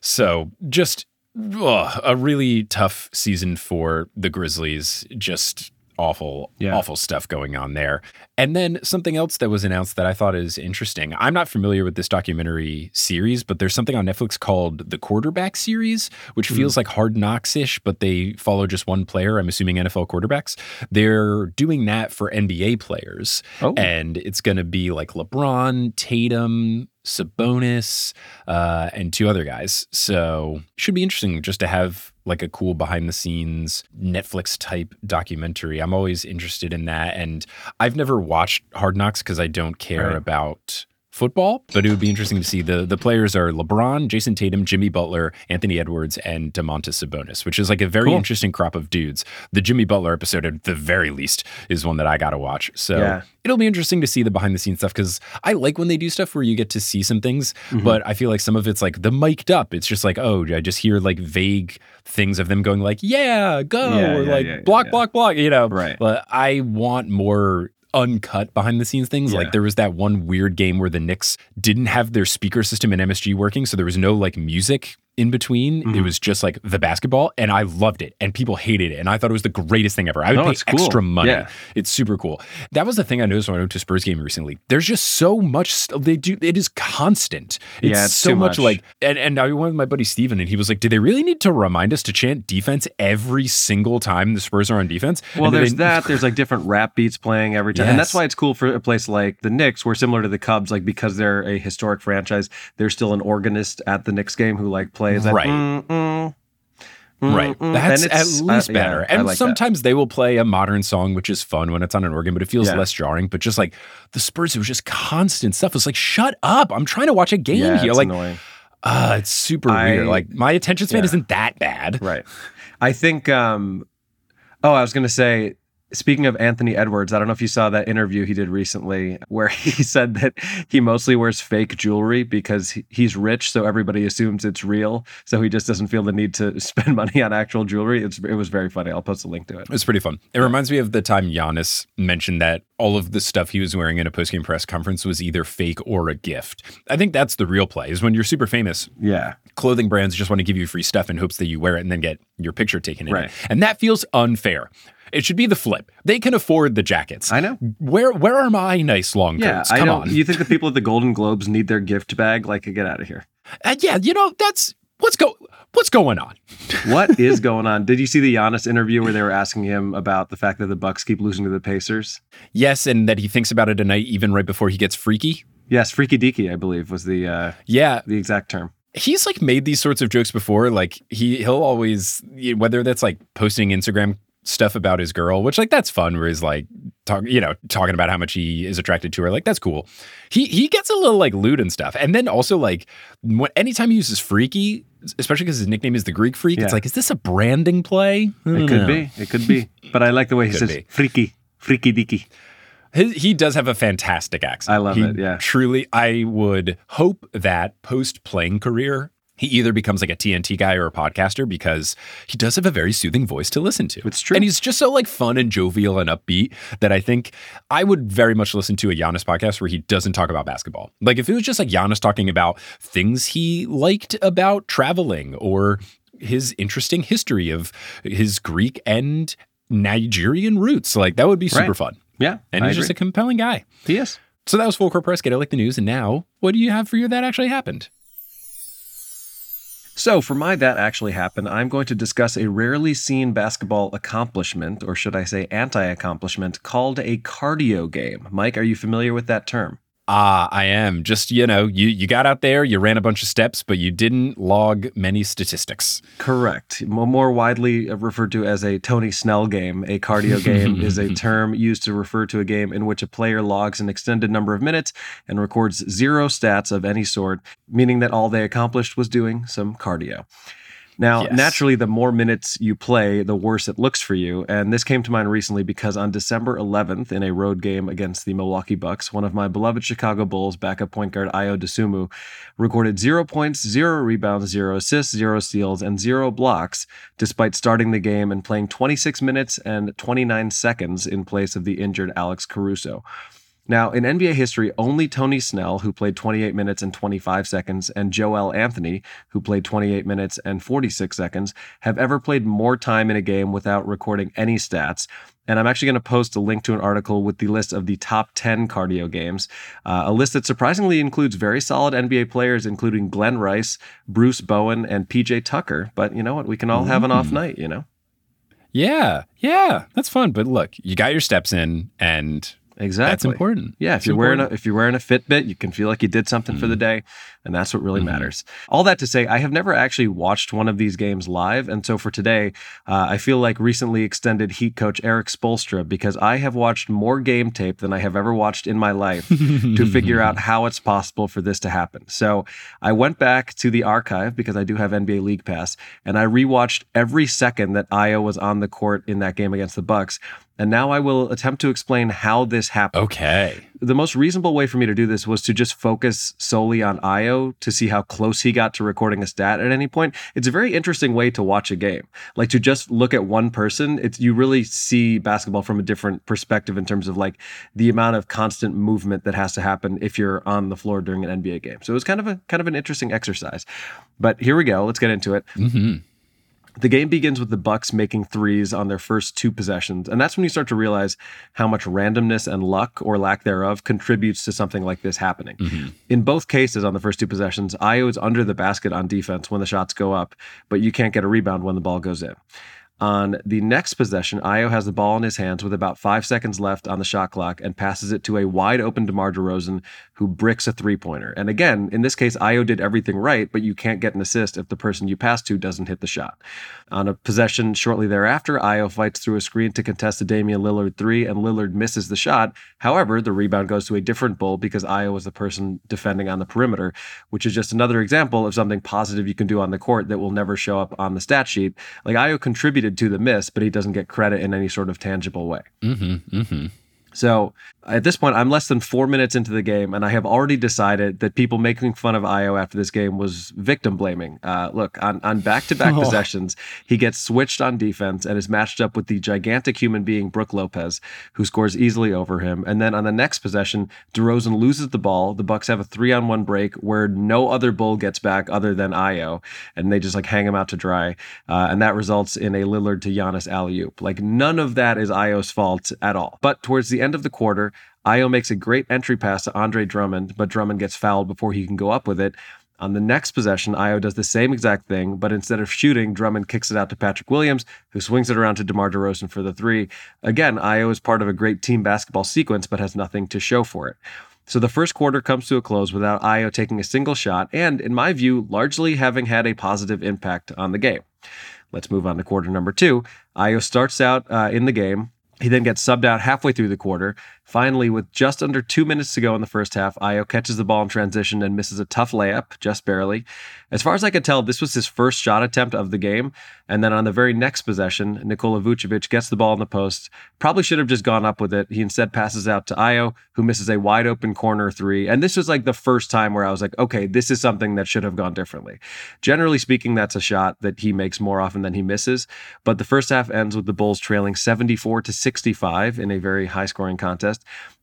S2: So just a really tough season for the Grizzlies. Just awful,
S3: Yeah.
S2: awful stuff going on there. And then something else that was announced that I thought is interesting. I'm not familiar with this documentary series, but there's something on Netflix called the Quarterback series, which
S3: Hmm.
S2: feels like Hard Knocks ish, but they follow just one player. I'm assuming NFL quarterbacks. They're doing that for NBA players.
S3: Oh.
S2: And it's going to be like LeBron, Tatum, Sabonis, uh, and two other guys. So should be interesting just to have like a cool behind the scenes Netflix type documentary. I'm always interested in that. And I've never watched Hard Knocks because I don't care
S3: Right.
S2: about football, but it would be interesting to see the the players are LeBron, Jayson Tatum, Jimmy Butler, Anthony Edwards, and Domantas Sabonis, which is like a very
S3: Cool.
S2: interesting crop of dudes. The Jimmy Butler episode, at the very least, is one that I got to watch. So
S3: Yeah.
S2: it'll be interesting to see the behind the scenes stuff because I like when they do stuff where you get to see some things,
S3: Mm-hmm.
S2: but I feel like some of it's like the mic'd up. It's just like, oh, I just hear like vague things of them going like, yeah, go,
S3: Yeah,
S2: or
S3: yeah,
S2: like block, block, block, you know.
S3: Right.
S2: But I want more uncut behind the scenes things.
S3: Yeah.
S2: Like there was that one weird game where the Knicks didn't have their speaker system in MSG working, so there was no like music in between.
S3: Mm-hmm.
S2: It was just like the basketball, and I loved it, and people hated it, and I thought it was the greatest thing ever. I would
S3: No,
S2: pay
S3: it's cool.
S2: extra money.
S3: Yeah.
S2: It's super cool. That was the thing I noticed when I went to Spurs game recently. There's just so much st- they do. It is constant. It's,
S3: Yeah, it's
S2: so much,
S3: much.
S2: like and and I went with my buddy Steven and he was like, "Do they really need to remind us to chant defense every single time the Spurs are on defense?"
S3: Well,
S2: And
S3: there's
S2: they-
S3: that. There's like different rap beats playing every time, and that's why it's cool for a place like the Knicks, where similar to the Cubs, like because they're a historic franchise, there's still an organist at the Knicks game who like plays that.
S2: Right.
S3: mm, mm, mm,
S2: Right.
S3: mm,
S2: That's at least
S3: uh,
S2: better.
S3: I
S2: and
S3: like that.
S2: sometimes they will play a modern song, which is fun when it's on an organ, but it feels
S3: Yeah.
S2: less jarring. But just like the Spurs, it was just constant stuff. It's like, shut up. I'm trying to watch a game
S3: yeah,
S2: here.
S3: it's
S2: Like,
S3: annoying.
S2: ah, it's super
S3: I-
S2: weird. Like my attention span
S3: yeah.
S2: isn't that bad.
S3: Right. I think. um Oh, I was going to say. Speaking of Anthony Edwards, I don't know if you saw that interview he did recently where he said that he mostly wears fake jewelry because he's rich, so everybody assumes it's real. So he just doesn't feel the need to spend money on actual jewelry. It's, it was very funny. I'll post a link to it.
S2: It's pretty fun. It reminds me of the time Giannis mentioned that all of the stuff he was wearing in a post-game press conference was either fake or a gift. I think that's the real play. Is when you're super famous,
S3: Yeah.
S2: clothing brands just want to give you free stuff in hopes that you wear it and then get your picture taken in
S3: Right.
S2: it. And that feels unfair. It should be the flip. They can afford the jackets.
S3: I know.
S2: Where where are my nice long
S3: Yeah,
S2: coats?
S3: I
S2: Come
S3: know.
S2: on.
S3: You think the people at the Golden Globes need their gift bag? Like, get out of here.
S2: Uh, yeah, you know, that's what's go what's going on?
S3: what is going on? Did you see the Giannis interview where they were asking him about the fact that the Bucks keep losing to the Pacers?
S2: Yes, and that he thinks about it tonight, even right before he gets freaky.
S3: Yes, freaky deaky, I believe, was the uh,
S2: yeah
S3: the exact term.
S2: He's like made these sorts of jokes before. Like he he'll always whether that's like posting Instagram stuff about his girl, which like that's fun. Where he's like talk, you know, talking about how much he is attracted to her. Like that's cool. He he gets a little like lewd and stuff, and then also like when, anytime he uses freaky, especially because his nickname is the Greek Freak, yeah. it's like is this a branding play?
S3: It could know. be. It could be. But I like the way he says be. freaky, freaky dicky.
S2: His, he does have a fantastic accent.
S3: I love
S2: he
S3: it. Yeah.
S2: Truly, I would hope that post playing career, he either becomes like a TNT guy or a podcaster because he does have a very soothing voice to listen to.
S3: It's true.
S2: And he's just so like fun and jovial and upbeat that I think I would very much listen to a Giannis podcast where he doesn't talk about basketball. Like if it was just like Giannis talking about things he liked about traveling or his interesting history of his Greek and Nigerian roots, like that would be super right. fun.
S3: Yeah.
S2: And he's just a compelling guy.
S3: He is.
S2: So that was Full Court Press. Get it like the news. And now, what do you have for you that actually happened?
S3: So, for my That Actually Happened, I'm going to discuss a rarely seen basketball accomplishment, or should I say anti accomplishment, called a cardio game. Mike, are you familiar with that term?
S2: Ah, I am. Just, you know, you, you got out there, you ran a bunch of steps, but you didn't log many statistics.
S3: Correct. More widely referred to as a Tony Snell game, a cardio game is a term used to refer to a game in which a player logs an extended number of minutes and records zero stats of any sort, meaning that all they accomplished was doing some cardio. Now, yes. naturally, the more minutes you play, the worse it looks for you. And this came to mind recently because on December 11th, in a road game against the Milwaukee Bucks, one of my beloved Chicago Bulls backup point guard Ayo Dosunmu recorded zero points, zero rebounds, zero assists, zero steals, and zero blocks, despite starting the game and playing 26 minutes and 29 seconds in place of the injured Alex Caruso. Now, in NBA history, only Tony Snell, who played 28 minutes and 25 seconds, and Joel Anthony, who played 28 minutes and 46 seconds, have ever played more time in a game without recording any stats. And I'm actually going to post a link to an article with the list of the top 10 cardio games, uh, a list that surprisingly includes very solid NBA players, including Glen Rice, Bruce Bowen, and PJ Tucker. But you know what? We can all have an off night, you know?
S2: Yeah, yeah, that's fun. But look, you got your steps in, and
S3: Exactly.
S2: That's important.
S3: Yeah. If
S2: it's
S3: you're
S2: important.
S3: wearing a if you're wearing a Fitbit, you can feel like you did something mm for the mm-hmm. day. And that's what really mm matters. All that to say, I have never actually watched one of these games live. And so for today, uh, I feel like recently extended Heat coach Erik Spoelstra because I have watched more game tape than I have ever watched in my life to figure out how it's possible for this to happen. So I went back to the archive because I do have NBA League Pass and I rewatched every second that Ayo was on the court in that game against the Bucks. And now I will attempt to explain how this happened.
S2: Okay.
S3: The most reasonable way for me to do this was to just focus solely on Ayo to see how close he got to recording a stat at any point. It's a very interesting way to watch a game. Like to just look at one person, it's you really see basketball from a different perspective in terms of like the amount of constant movement that has to happen if you're on the floor during an NBA game. So it was kind of a kind of an interesting exercise. But here we go. Let's get into it.
S2: Mm-hmm.
S3: The game begins with the Bucks making threes on their first two possessions, and that's when you start to realize how much randomness and luck or lack thereof contributes to something like this happening. Mm-hmm. In both cases on the first two possessions, is under the basket on defense when the shots go up, but you can't get a rebound when the ball goes in. On the next possession, Ayo has the ball in his hands with about five seconds left on the shot clock and passes it to a wide open DeMar DeRozan who bricks a three pointer. And again, in this case, Ayo did everything right, but you can't get an assist if the person you pass to doesn't hit the shot. On a possession shortly thereafter, Ayo fights through a screen to contest a Damian Lillard three, and Lillard misses the shot. However, the rebound goes to a different bull because Ayo was the person defending on the perimeter, which is just another example of something positive you can do on the court that will never show up on the stat sheet. Like Ayo contributed to the miss, but he doesn't get credit in any sort of tangible way.
S2: Mm-hmm, mm-hmm.
S3: So at this point, I'm less than four minutes into the game, and I have already decided that people making fun of Ayo after this game was victim blaming. Uh, look, on on back to back possessions, he gets switched on defense and is matched up with the gigantic human being Brook Lopez, who scores easily over him. And then on the next possession, DeRozan loses the ball. The Bucks have a three on one break where no other bull gets back other than Ayo, and they just like hang him out to dry, uh, and that results in a Lillard to Giannis alley oop. Like none of that is Ayo's fault at all. But towards the end of the quarter, Ayo makes a great entry pass to Andre Drummond, but Drummond gets fouled before he can go up with it. On the next possession, Ayo does the same exact thing, but instead of shooting, Drummond kicks it out to Patrick Williams, who swings it around to DeMar DeRozan for the three. Again, Ayo is part of a great team basketball sequence, but has nothing to show for it. So the first quarter comes to a close without Ayo taking a single shot, and in my view, largely having had a positive impact on the game. Let's move on to quarter number two. Ayo starts out uh, in the game. He then gets subbed out halfway through the quarter. Finally, with just under two minutes to go in the first half, Ayo catches the ball in transition and misses a tough layup, just barely. As far as I could tell, this was his first shot attempt of the game. And then on the very next possession, Nikola Vucevic gets the ball in the post. Probably should have just gone up with it. He instead passes out to Ayo, who misses a wide open corner three. And this was like the first time where I was like, okay, this is something that should have gone differently. Generally speaking, that's a shot that he makes more often than he misses. But the first half ends with the Bulls trailing 74 to 65 in a very high scoring contest.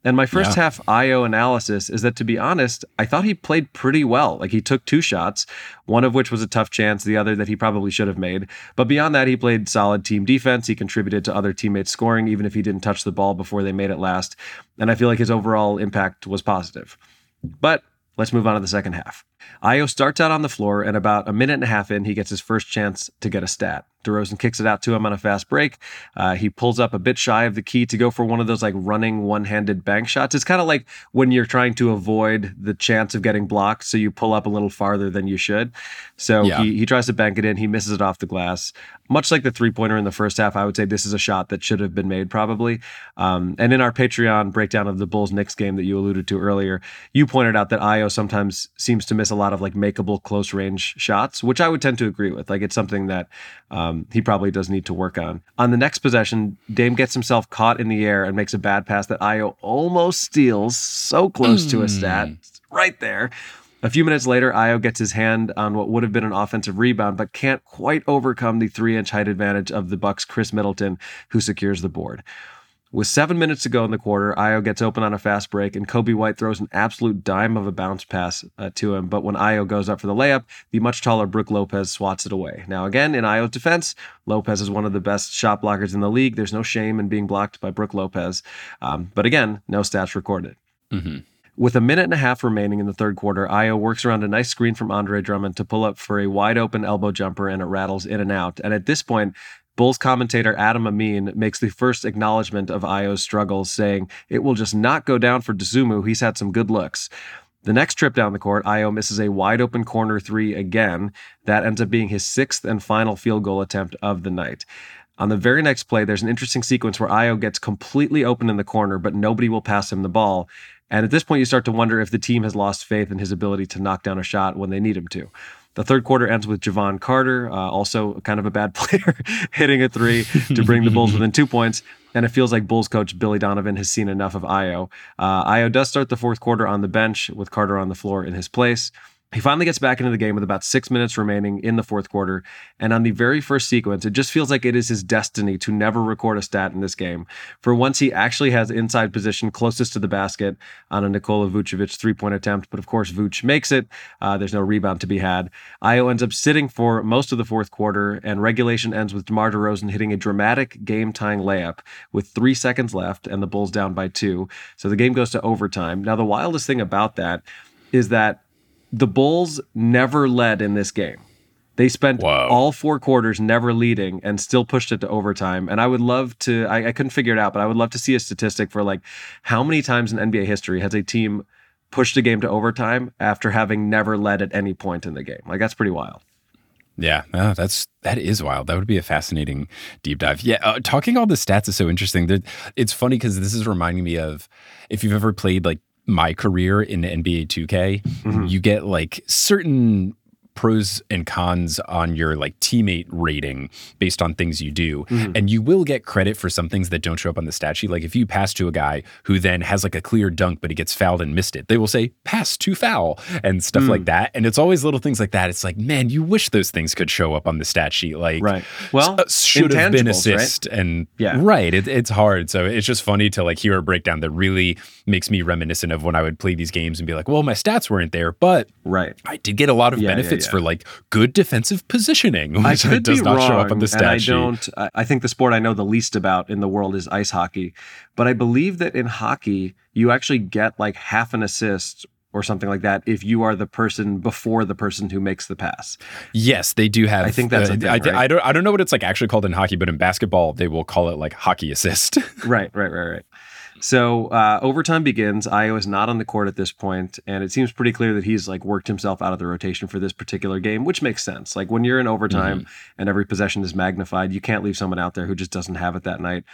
S3: And my first yeah. half Ayo analysis is that to be honest, I thought he played pretty well. Like he took two shots, one of which was a tough chance, the other that he probably should have made. But beyond that, he played solid team defense. He contributed to other teammates scoring, even if he didn't touch the ball before they made it last. And I feel like his overall impact was positive. But let's move on to the second half. Ayo starts out on the floor, and about a minute and a half in, he gets his first chance to get a stat. DeRozan kicks it out to him on a fast break. Uh, he pulls up a bit shy of the key to go for one of those like running one-handed bank shots. It's kind of like when you're trying to avoid the chance of getting blocked, so you pull up a little farther than you should. So yeah. he he tries to bank it in. He misses it off the glass. Much like the three-pointer in the first half, I would say this is a shot that should have been made probably. Um, and in our Patreon breakdown of the Bulls Knicks game that you alluded to earlier, you pointed out that Ayo sometimes seems to miss a lot of like makeable close range shots, which I would tend to agree with. Like it's something that um, he probably does need to work on. On the next possession, Dame gets himself caught in the air and makes a bad pass that Ayo almost steals, so close mm. to a stat, hmm. right there. A few minutes later, Ayo gets his hand on what would have been an offensive rebound, but can't quite overcome the three-inch height advantage of the Bucks' Khris Middleton, who secures the board. With seven minutes to go in the quarter, Ayo gets open on a fast break, and Coby White throws an absolute dime of a bounce pass uh, to him. But when Ayo goes up for the layup, the much taller Brook Lopez swats it away. Now, again, in Ayo's defense, Lopez is one of the best shot blockers in the league. There's no shame in being blocked by Brook Lopez. Um, but again, no stats recorded. Mm-hmm. With a minute and a half remaining in the third quarter, Ayo works around a nice screen from Andre Drummond to pull up for a wide open elbow jumper, and it rattles in and out. And at this point, Bulls commentator Adam Amin makes the first acknowledgement of Ayo's struggles, saying, It will just not go down for Dosunmu. He's had some good looks. The next trip down the court, Ayo misses a wide open corner three again. That ends up being his sixth and final field goal attempt of the night. On the very next play, there's an interesting sequence where Ayo gets completely open in the corner, but nobody will pass him the ball. And at this point, you start to wonder if the team has lost faith in his ability to knock down a shot when they need him to. The third quarter ends with Jevon Carter, uh, also kind of a bad player, hitting a three to bring the Bulls within two points. And it feels like Bulls coach Billy Donovan has seen enough of Ayo. Uh, Ayo does start the fourth quarter on the bench with Carter on the floor in his place. He finally gets back into the game with about six minutes remaining in the fourth quarter. And on the very first sequence, it just feels like it is his destiny to never record a stat in this game. For once, he actually has inside position closest to the basket on a Nikola Vucevic three point attempt. But of course, Vuce makes it. Uh, there's no rebound to be had. Ayo ends up sitting for most of the fourth quarter, and regulation ends with DeMar DeRozan hitting a dramatic game tying layup with three seconds left and the Bulls down by two. So the game goes to overtime. Now, the wildest thing about that is that the Bulls never led in this game. They spent Whoa. all four quarters never leading and still pushed it to overtime. And I would love to, I, I, couldn't figure it out, but I would love to see a statistic for like how many times in NBA history has a team pushed a game to overtime after having never led at any point in the game. Like that's pretty wild.
S2: Yeah, oh, that's that is wild. That would be a fascinating deep dive. Yeah, uh, talking all the stats is so interesting. It's funny because this is reminding me of if you've ever played like my career in NBA 2K, mm-hmm. you get like certain pros and cons on your like teammate rating based on things you do. Mm-hmm. And you will get credit for some things that don't show up on the stat sheet. Like if you pass to a guy who then has like a clear dunk, but he gets fouled and missed it, they will say pass to foul and stuff mm. like that. And it's always little things like that. It's like, man, you wish those things could show up on the stat sheet. Like,
S3: right. Well,
S2: uh, should have been assist right? and yeah, right. It, it's hard. So it's just funny to like hear a breakdown that really makes me reminiscent of when I would play these games and be like, well, my stats weren't there, but
S3: right,
S2: I did get a lot of yeah, benefits yeah, for like good defensive positioning.
S3: I could does be not wrong, show up on the stat and I sheet. don't. I think the sport I know the least about in the world is ice hockey, but I believe that in hockey you actually get like half an assist or something like that if you are the person before the person who makes the pass.
S2: Yes, they do have.
S3: I think that's a uh, thing,
S2: I,
S3: right?
S2: I don't. I don't know what it's like actually called in hockey, but in basketball they will call it like hockey assist.
S3: right, right, right, right. So uh, overtime begins. Ayo is not on the court at this point, and it seems pretty clear that he's like worked himself out of the rotation for this particular game, which makes sense. Like when you're in overtime
S2: Mm-hmm.
S3: and every possession is magnified, you can't leave someone out there who just doesn't have it that night.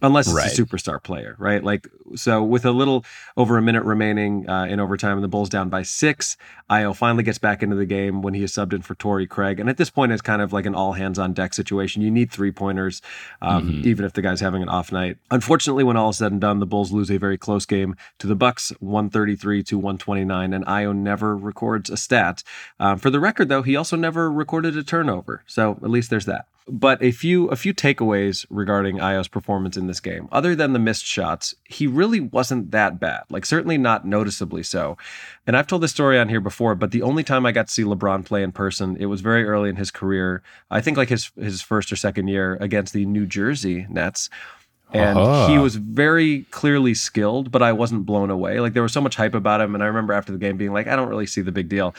S3: Unless it's
S2: Right.
S3: a superstar player, right? Like, so with a little over a minute remaining uh, in overtime, and the Bulls down by six, Ayo finally gets back into the game when he is subbed in for Torrey Craig. And at this point, it's kind of like an all hands on deck situation. You need three pointers, um, even if the guy's having an off night. Unfortunately, when all is said and done, the Bulls lose a very close game to the Bucks, 133 to 129, and Ayo never records a stat. Um, for the record, though, he also never recorded a turnover. So at least there's that. But a few a few takeaways regarding Ayo's performance in this game. Other than the missed shots, he really wasn't that bad. Like certainly not noticeably so. And I've told this story on here before, but the only time I got to see LeBron play in person, it was very early in his career. I think like his his first or second year against the New Jersey Nets. And
S2: Uh-huh.
S3: he was very clearly skilled, but I wasn't blown away. Like there was so much hype about him, and I remember after the game being like, I don't really see the big deal.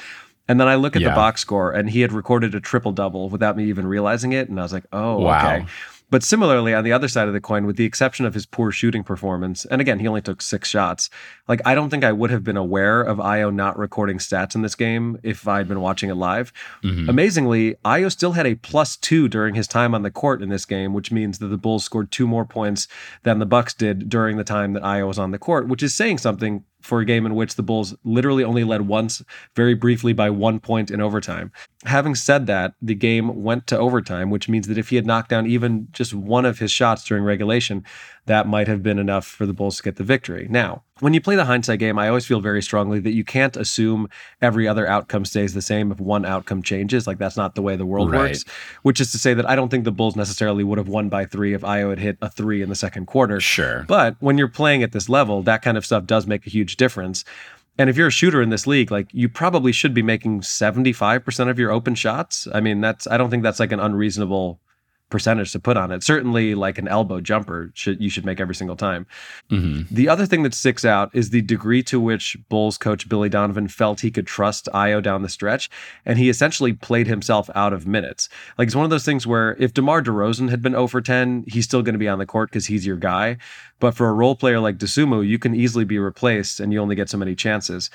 S3: And then I look at
S2: Yeah.
S3: the box score, and he had recorded a triple double without me even realizing it, and I was like, oh,
S2: Wow.
S3: okay. But similarly, on the other side of the coin, with the exception of his poor shooting performance, and again, he only took six shots. Like, I don't think I would have been aware of Ayo not recording stats in this game if I'd been watching it live. Mm-hmm. Amazingly, Ayo still had a plus two during his time on the court in this game, which means that the Bulls scored two more points than the Bucks did during the time that Ayo was on the court, which is saying something for a game in which the Bulls literally only led once, very briefly by one point in overtime. Having said that, the game went to overtime, which means that if he had knocked down even just one of his shots during regulation, that might have been enough for the Bulls to get the victory. Now, when you play the hindsight game, I always feel very strongly that you can't assume every other outcome stays the same if one outcome changes. Like that's not the way the world
S2: Right.
S3: works. Which is to say that I don't think the Bulls necessarily would have won by three if Ayo had hit a three in the second quarter.
S2: Sure.
S3: But when you're playing at this level, that kind of stuff does make a huge difference. And if you're a shooter in this league, like you probably should be making 75% of your open shots. I mean, that's I don't think that's like an unreasonable percentage to put on it. Certainly like an elbow jumper should you should make every single time.
S2: Mhm.
S3: The other thing that sticks out is the degree to which Bulls coach Billy Donovan felt he could trust Ayo down the stretch, and he essentially played himself out of minutes. Like it's one of those things where if DeMar DeRozan had been 0 for 10, he's still going to be on the court because he's your guy. But for a role player like Dosunmu, you can easily be replaced, and you only get so many chances.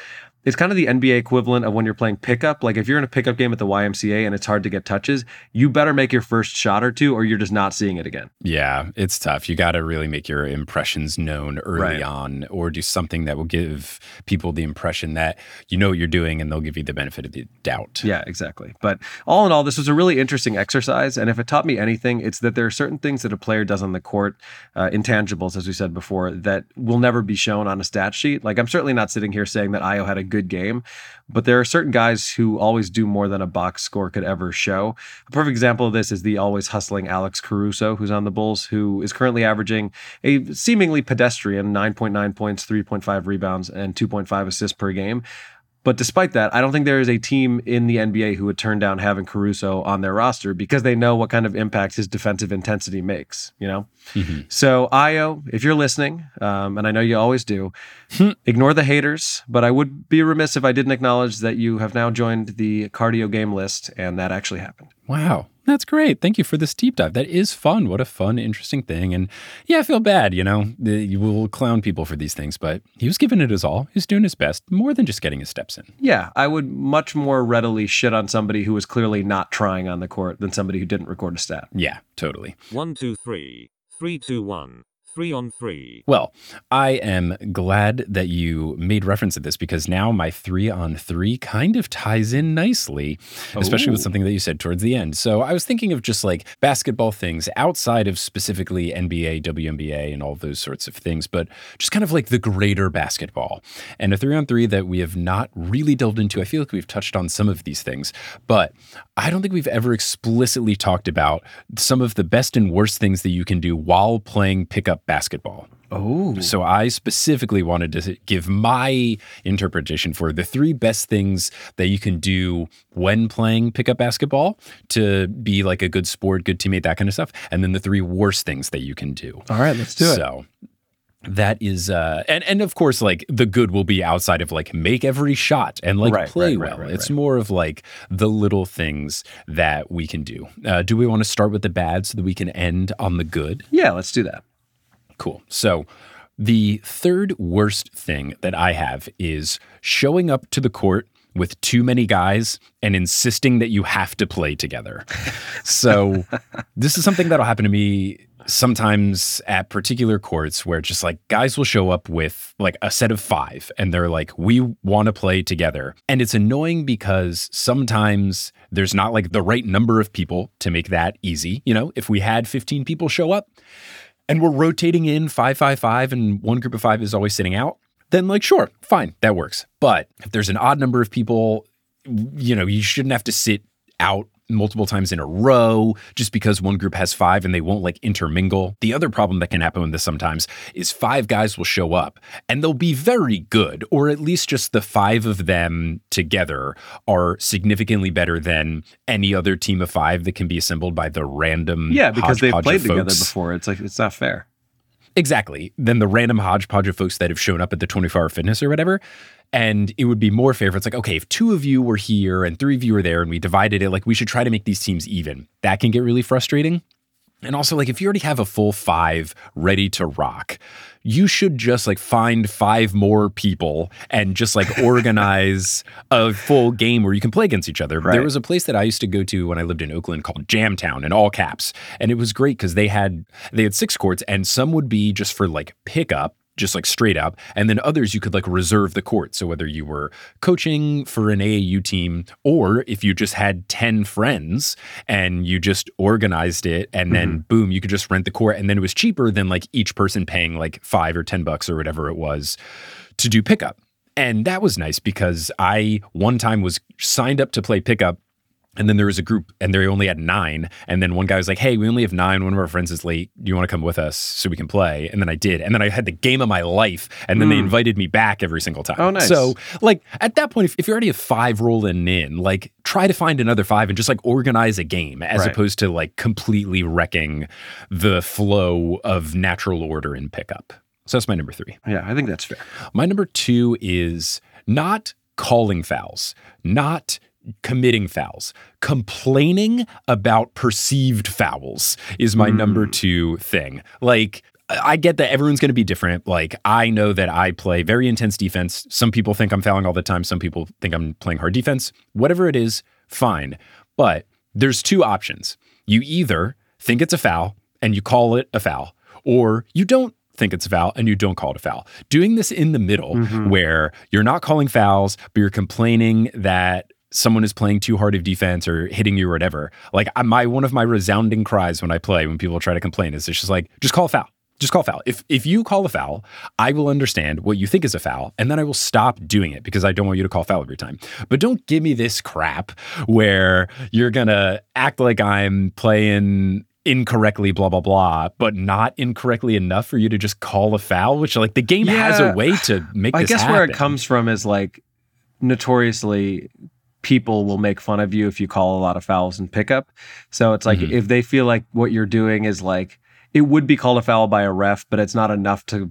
S3: It's kind of the NBA equivalent of when you're playing pickup. Like if you're in a pickup game at the YMCA and it's hard to get touches, you better make your first shot or two, or you're just not seeing it again.
S2: Yeah, it's tough. You got to really make your impressions known early
S3: Right.
S2: on, or do something that will give people the impression that you know what you're doing, and they'll give you the benefit of the doubt.
S3: Yeah, exactly. But all in all, this was a really interesting exercise. And if it taught me anything, it's that there are certain things that a player does on the court, uh, intangibles, as we said before, that will never be shown on a stat sheet. Like, I'm certainly not sitting here saying that Ayo had a good game, but there are certain guys who always do more than a box score could ever show. A perfect example of this is the always hustling Alex Caruso, who's on the Bulls, who is currently averaging a seemingly pedestrian 9.9 points, 3.5 rebounds, and 2.5 assists per game. But despite that, I don't think there is a team in the NBA who would turn down having Caruso on their roster because they know what kind of impact his defensive intensity makes, you know? So, Ayo, if you're listening, um, and I know you always do, ignore the haters, but I would be remiss if I didn't acknowledge that you have now joined the cardio game list, and that actually happened.
S2: Wow. That's great. Thank you for this deep dive. That is fun. What a fun, interesting thing. And yeah, I feel bad, you know, the- you will clown people for these things, but he was giving it his all. He was doing his best, more than just getting his steps in.
S3: Yeah, I would much more readily shit on somebody who was clearly not trying on the court than somebody who didn't record a stat.
S2: Yeah, totally.
S5: One, two, three. Three, two, one. Three on three.
S2: Well, I am glad that you made reference to this because now my three on three kind of ties in nicely, especially with
S3: oh.
S2: something that you said towards the end. So I was thinking of just like basketball things outside of specifically NBA, WNBA, and all those sorts of things, but just kind of like the greater basketball. And a three on three that we have not really delved into. I feel like we've touched on some of these things, but I don't think we've ever explicitly talked about some of the best and worst things that you can do while playing pickup basketball.
S3: Oh.
S2: So I specifically wanted to give my interpretation for the three best things that you can do when playing pickup basketball to be like a good sport, good teammate, that kind of stuff, and then the three worst things that you can do.
S3: All right, let's do it.
S2: So that is uh and and of course like the good will be outside of like make every shot and like
S3: Right,
S2: play
S3: right,
S2: well
S3: right,
S2: it's more of like the little things that we can do uh do we want to start with the bad so that we can end on the good
S3: Yeah, let's do that.
S2: Cool. So, the third worst thing that I have is showing up to the court with too many guys and insisting that you have to play together. So, this is something that'll happen to me sometimes at particular courts where just like guys will show up with like a set of five and they're like, we want to play together. And it's annoying because sometimes there's not like the right number of people to make that easy. You know, if we had 15 people show up, and we're rotating in five, five, five, and one group of five is always sitting out, then like, sure, fine, that works. But if there's an odd number of people, you know, you shouldn't have to sit out multiple times in a row just because one group has five and they won't like intermingle. The other problem that can happen with this sometimes is five guys will show up and they'll be very good, or at least just the five of them together are significantly better than any other team of five that can be assembled by the random
S3: Yeah, because they've played together before. It's like it's not fair.
S2: Exactly. Then the random hodgepodge of folks that have shown up at the 24 hour fitness or whatever. And it would be more fair if it's like, okay, if two of you were here and three of you were there and we divided it, like we should try to make these teams even. That can get really frustrating. And also, like, if you already have a full five ready to rock, you should just like find five more people and just like organize a full game where you can play against each other. There was a place that I used to go to when I lived in Oakland called Jamtown in all caps. And it was great because they had they had six courts and some would be just for like pickup just like straight up. And then others you could like reserve the court. So whether you were coaching for an AAU team or if you just had 10 friends and you just organized it and then mm-hmm. boom, you could just rent the court. And then it was cheaper than like each person paying like five or 10 bucks or whatever it was to do pickup. And that was nice because I one time was signed up to play pickup and then there was a group and they only had nine. And then one guy was like, Hey, we only have nine. One of our friends is late. Do you want to come with us so we can play? And then I did. And then I had the game of my life. And then they hmm. invited me back every single time.
S3: Oh, nice.
S2: So, like, at that point, if, if you already have five rolling in, like, try to find another five and just like organize a game as
S3: Right.
S2: opposed to like completely wrecking the flow of natural order in pickup. So that's my number three.
S3: Yeah, I think that's fair.
S2: My number two is not calling fouls, not committing fouls, complaining about perceived fouls is my number hmm. two thing. Like, I I get that everyone's going to be different. Like, I know that I play very intense defense. Some people think I'm fouling all the time. Some people think I'm playing hard defense. Whatever it is, fine. But there's two options. You either think it's a foul and you call it a foul, or you don't think it's a foul and you don't call it a foul. Doing this in the middle mm-hmm. where you're not calling fouls, but you're complaining that someone is playing too hard of defense or hitting you or whatever. Like my one of my resounding cries when I play when people try to complain is it's just like just call a foul. Just call foul. If if you call a foul, I will understand what you think is a foul, and then I will stop doing it because I don't want you to call foul every time. But don't give me this crap where you're gonna act like I'm playing incorrectly, blah blah blah, but not incorrectly enough for you to just call a foul. Which like the game has a way to make.
S3: I guess where it comes from is like notoriously people will make fun of you if you call a lot of fouls in pickup. So it's like
S2: Mhm.
S3: if they feel like what you're doing is like it would be called a foul by a ref, but it's not enough to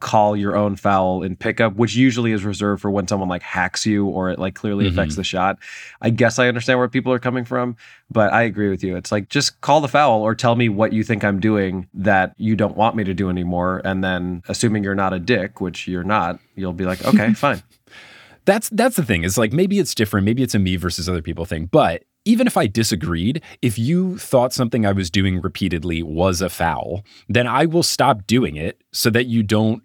S3: call your own foul in pickup, which usually is reserved for when someone like hacks you or it like clearly affects the shot. I guess I understand where people are coming from, but I agree with you. It's like just call the foul or tell me what you think I'm doing that you don't want me to do anymore. And then assuming you're not a dick, which you're not, you'll be like, okay, fine.
S2: That's that's the thing. Is like maybe it's different. Maybe it's a me versus other people thing. But even if I disagreed, if you thought something I was doing repeatedly was a foul, then I will stop doing it so that you don't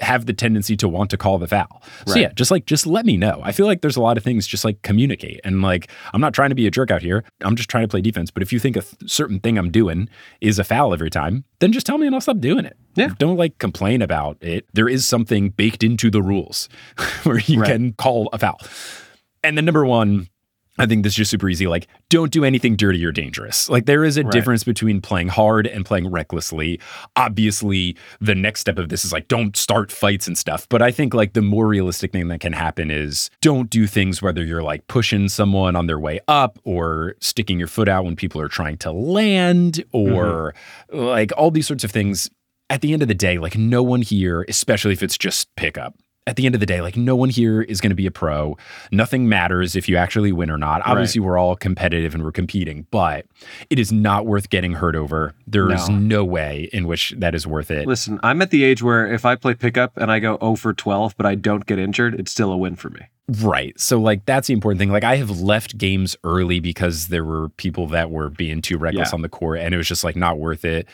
S2: have the tendency to want to call the foul. So
S3: Right.
S2: yeah, just like just let me know. I feel like there's a lot of things just like communicate and like I'm not trying to be a jerk out here. I'm just trying to play defense. But if you think a th- certain thing I'm doing is a foul every time, then just tell me and I'll stop doing it.
S3: Yeah.
S2: Don't like complain about it. There is something baked into the rules where you
S3: Right.
S2: can call a foul. And then number one, I think this is just super easy. Like, don't do anything dirty or dangerous. Like, there is a
S3: Right.
S2: difference between playing hard and playing recklessly. Obviously, the next step of this is like, don't start fights and stuff. But I think like the more realistic thing that can happen is don't do things whether you're like pushing someone on their way up or sticking your foot out when people are trying to land or mm-hmm. like all these sorts of things at the end of the day, like no one here, especially if it's just pickup, at the end of the day, like no one here is going to be a pro. Nothing matters if you actually win or not. Obviously, we're all competitive and we're competing, but it is not worth getting hurt over. There is
S3: No.
S2: no. way in which that is worth it.
S3: Listen, I'm at the age where if I play pickup and I go 0 for 12, but I don't get injured, it's still a win for me.
S2: Right. So like that's the important thing. Like I have left games early because there were people that were being too reckless
S3: Yeah.
S2: on the court and it was just like not worth it.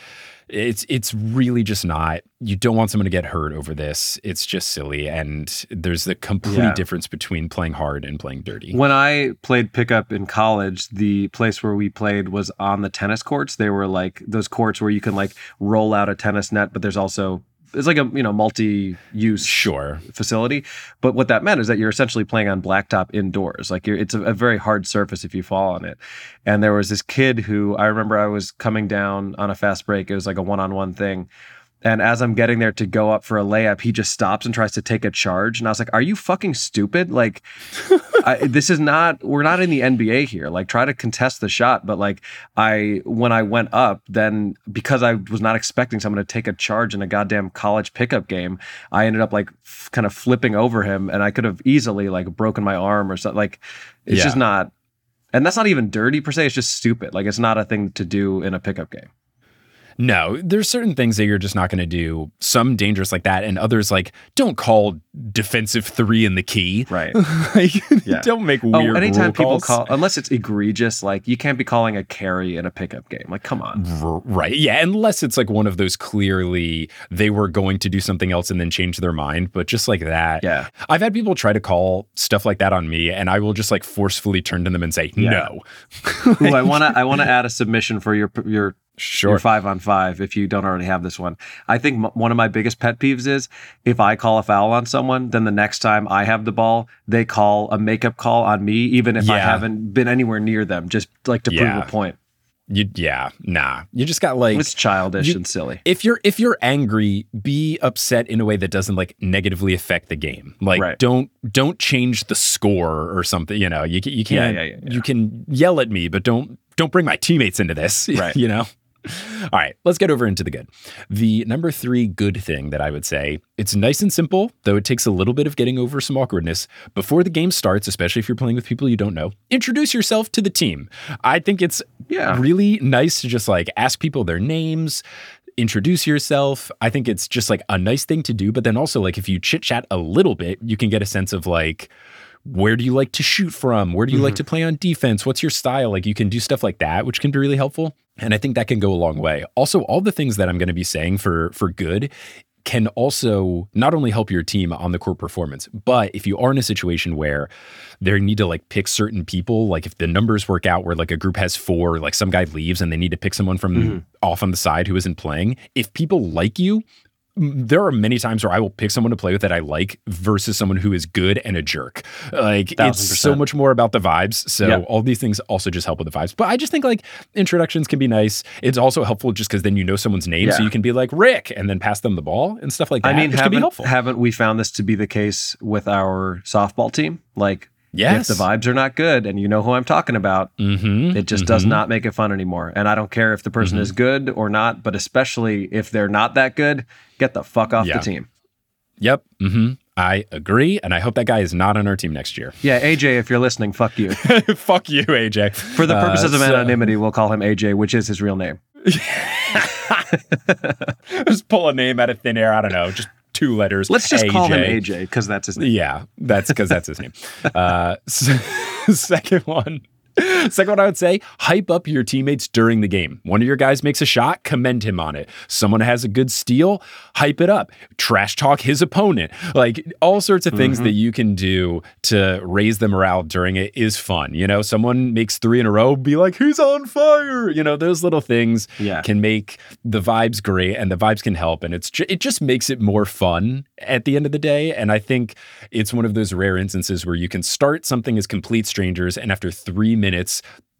S2: It's it's really just not. You don't want someone to get hurt over this. It's just silly and there's a complete
S3: Yeah.
S2: difference between playing hard and playing dirty.
S3: When I played pickup in college, the place where we played was on the tennis courts. They were like those courts where you can like roll out a tennis net, but there's also it's like a you know multi-use
S2: Sure.
S3: facility. But what that meant is that you're essentially playing on blacktop indoors. Like you're, it's a, a very hard surface if you fall on it. And there was this kid who I remember I was coming down on a fast break. It was like a one-on-one thing. And as I'm getting there to go up for a layup, he just stops and tries to take a charge. And I was like, "Are you fucking stupid? Like, I, this is not. We're not in the NBA here. Like, try to contest the shot." But like, I when I went up, then because I was not expecting someone to take a charge in a goddamn college pickup game, I ended up like f- kind of flipping over him, and I could have easily like broken my arm or something. Like, it's
S2: Yeah.
S3: just not. And that's not even dirty per se. It's just stupid. Like, it's not a thing to do in a pickup game.
S2: No, there's certain things that you're just not going to do. Some dangerous like that, and others like don't call defensive three in the key.
S3: Right.
S2: like,
S3: Yeah.
S2: don't make weird.
S3: Oh,
S2: weird.
S3: anytime
S2: rule
S3: people
S2: calls.
S3: call, unless it's egregious, like you can't be calling a carry in a pickup game. Like, come on.
S2: R- Right. Yeah. Unless it's like one of those clearly they were going to do something else and then change their mind. But just like that.
S3: Yeah.
S2: I've had people try to call stuff like that on me and I will just like forcefully turn to them and say,
S3: Yeah.
S2: no.
S3: Ooh, I want to. I want to add a submission for your your
S2: Sure.
S3: your five on five. If you don't already have this one, I think m- one of my biggest pet peeves is if I call a foul on someone, then the next time I have the ball, they call a makeup call on me, even if I haven't been anywhere near them, just like to
S2: Yeah.
S3: prove a point.
S2: You, yeah. Nah. You just got like.
S3: It's childish
S2: you-
S3: and silly.
S2: if you're if you're angry, be upset in a way that doesn't like negatively affect the game. Like
S3: Right.
S2: don't don't change the score or something. You know, you you can't
S3: yeah, yeah, yeah.
S2: you can yell at me, but don't don't bring my teammates into this.
S3: Right.
S2: You know. All right, let's get over into the good. The number three good thing that I would say it's nice and simple, though it takes a little bit of getting over some awkwardness. Before the game starts, especially if you're playing with people you don't know, introduce yourself to the team. I think it's
S3: Yeah.
S2: really nice to just like ask people their names, introduce yourself. I think it's just like a nice thing to do. But then also, like, if you chit chat a little bit, you can get a sense of like, where do you like to shoot from? Where do you like mm-hmm. to play on defense? What's your style? Like, you can do stuff like that, which can be really helpful. And I think that can go a long way. Also, all the things that I'm going to be saying for for good can also not only help your team on the court performance, but if you are in a situation where they need to like pick certain people, like if the numbers work out where like a group has four, like some guy leaves and they need to pick someone from mm-hmm. off on the side who isn't playing, if people like you, there are many times where I will pick someone to play with that I like versus someone who is good and a jerk. Like it's so much more about the vibes. So all these things also just help with the vibes. But I just think like introductions can be nice. It's also helpful just because then you know someone's name, so you can be like Rick and then pass them the ball and stuff like that.
S3: I mean,
S2: which can be
S3: haven't
S2: helpful.
S3: haven't we found this to be the case with our softball team? Like,
S2: yes,
S3: if the vibes are not good, and you know who I'm talking about,
S2: Mm-hmm.
S3: It just does not make it fun anymore. And I don't care if the person
S2: Mhm.
S3: is good or not, but especially if they're not that good, get the fuck off
S2: Yeah.
S3: the team.
S2: Yep. Mm-hmm. I agree, and I hope that guy is not on our team next year.
S3: Yeah, AJ, if you're listening, fuck you.
S2: Fuck you, AJ.
S3: For the purposes
S2: Uh,
S3: of anonymity, we'll call him AJ, which is his real name.
S2: just pull a name out of thin air. I don't know, just two letters.
S3: Let's just call him AJ because that's his name.
S2: Yeah, that's because that's his name. Uh, s- second one. Second one, I would say hype up your teammates during the game. One of your guys makes a shot, commend him on it. Someone has a good steal, hype it up. Trash talk his opponent. Like all sorts of things that mm-hmm. you can do to raise the morale during it is fun. You know, someone makes three in a row, be like, he's on fire. You know, those little things
S3: Yeah.
S2: can make the vibes great and the vibes can help and it's ju- it just makes it more fun at the end of the day and i think it's one of those rare instances where you can start something as complete strangers and after 3 minutes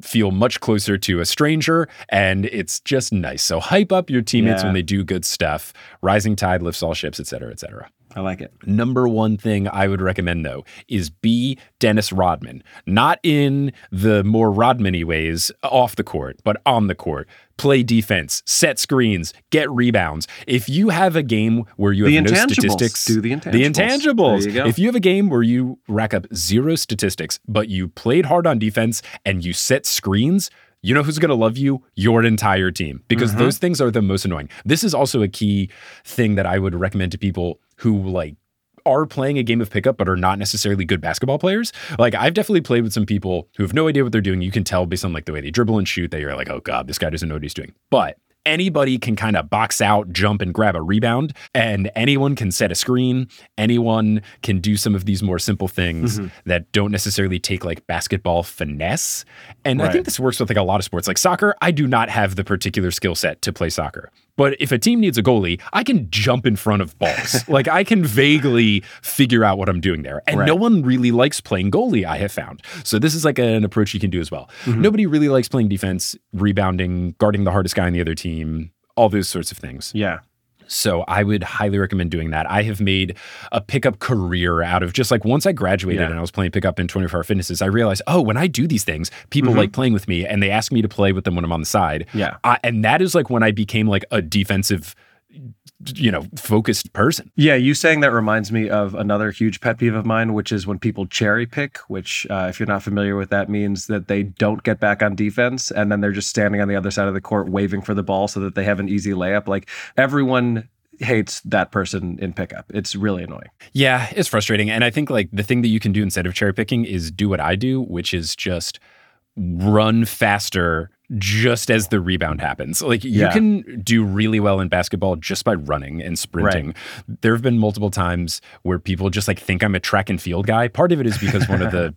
S2: feel much closer to a stranger and it's just nice. So hype up your teammates
S3: Yeah.
S2: when they do good stuff. Rising tide lifts all ships etc cetera et cetera
S3: I like it.
S2: Number one thing I would recommend though is be Dennis Rodman, not in the more Rodman-y ways off the court, but on the court. Play defense, set screens, get rebounds. If you have a game where you have no statistics,
S3: Do the intangibles.
S2: The
S3: intangibles. you.
S2: If you have a game where you rack up zero statistics, but you played hard on defense and you set screens, you know who's going to love you? Your entire team, because
S3: Mm-hmm.
S2: those things are the most annoying. This is also a key thing that I would recommend to people who like are playing a game of pickup but are not necessarily good basketball players. Like I've definitely played with some people who have no idea what they're doing. You can tell based on like the way they dribble and shoot that you're like, oh god, this guy doesn't know what he's doing. But anybody can kind of box out, jump and grab a rebound, and anyone can set a screen. Anyone can do some of these more simple things
S3: Mm-hmm.
S2: that don't necessarily take like basketball finesse. And I think this works with like a lot of sports. Like soccer, I do not have the particular skill set to play soccer. But if a team needs a goalie, I can jump in front of balls. like I can vaguely figure out what I'm doing there. And no one really likes playing goalie, I have found. So this is like an approach you can do as well.
S3: Mm-hmm.
S2: Nobody really likes playing defense, rebounding, guarding the hardest guy on the other team, all those sorts of things.
S3: Yeah.
S2: So I would highly recommend doing that. I have made a pickup career out of just like once I graduated
S3: Yeah.
S2: and I was playing pickup in 24 hour fitnesses, I realized, oh, when I do these things, people
S3: Mm-hmm.
S2: like playing with me and they ask me to play with them when I'm on the side.
S3: Yeah.
S2: I, and that is like when I became like a defensive, you know, focused person.
S3: Yeah, you saying that reminds me of another huge pet peeve of mine, which is when people cherry pick, which, uh, if you're not familiar with that, means that they don't get back on defense and then they're just standing on the other side of the court waving for the ball so that they have an easy layup. Like everyone hates that person in pickup. It's really annoying.
S2: Yeah, it's frustrating. And I think like the thing that you can do instead of cherry picking is do what I do, which is just run faster just as the rebound happens. Like you
S3: Yeah.
S2: can do really well in basketball just by running and sprinting. There have been multiple times where people just like think I'm a track and field guy. Part of it is because one of the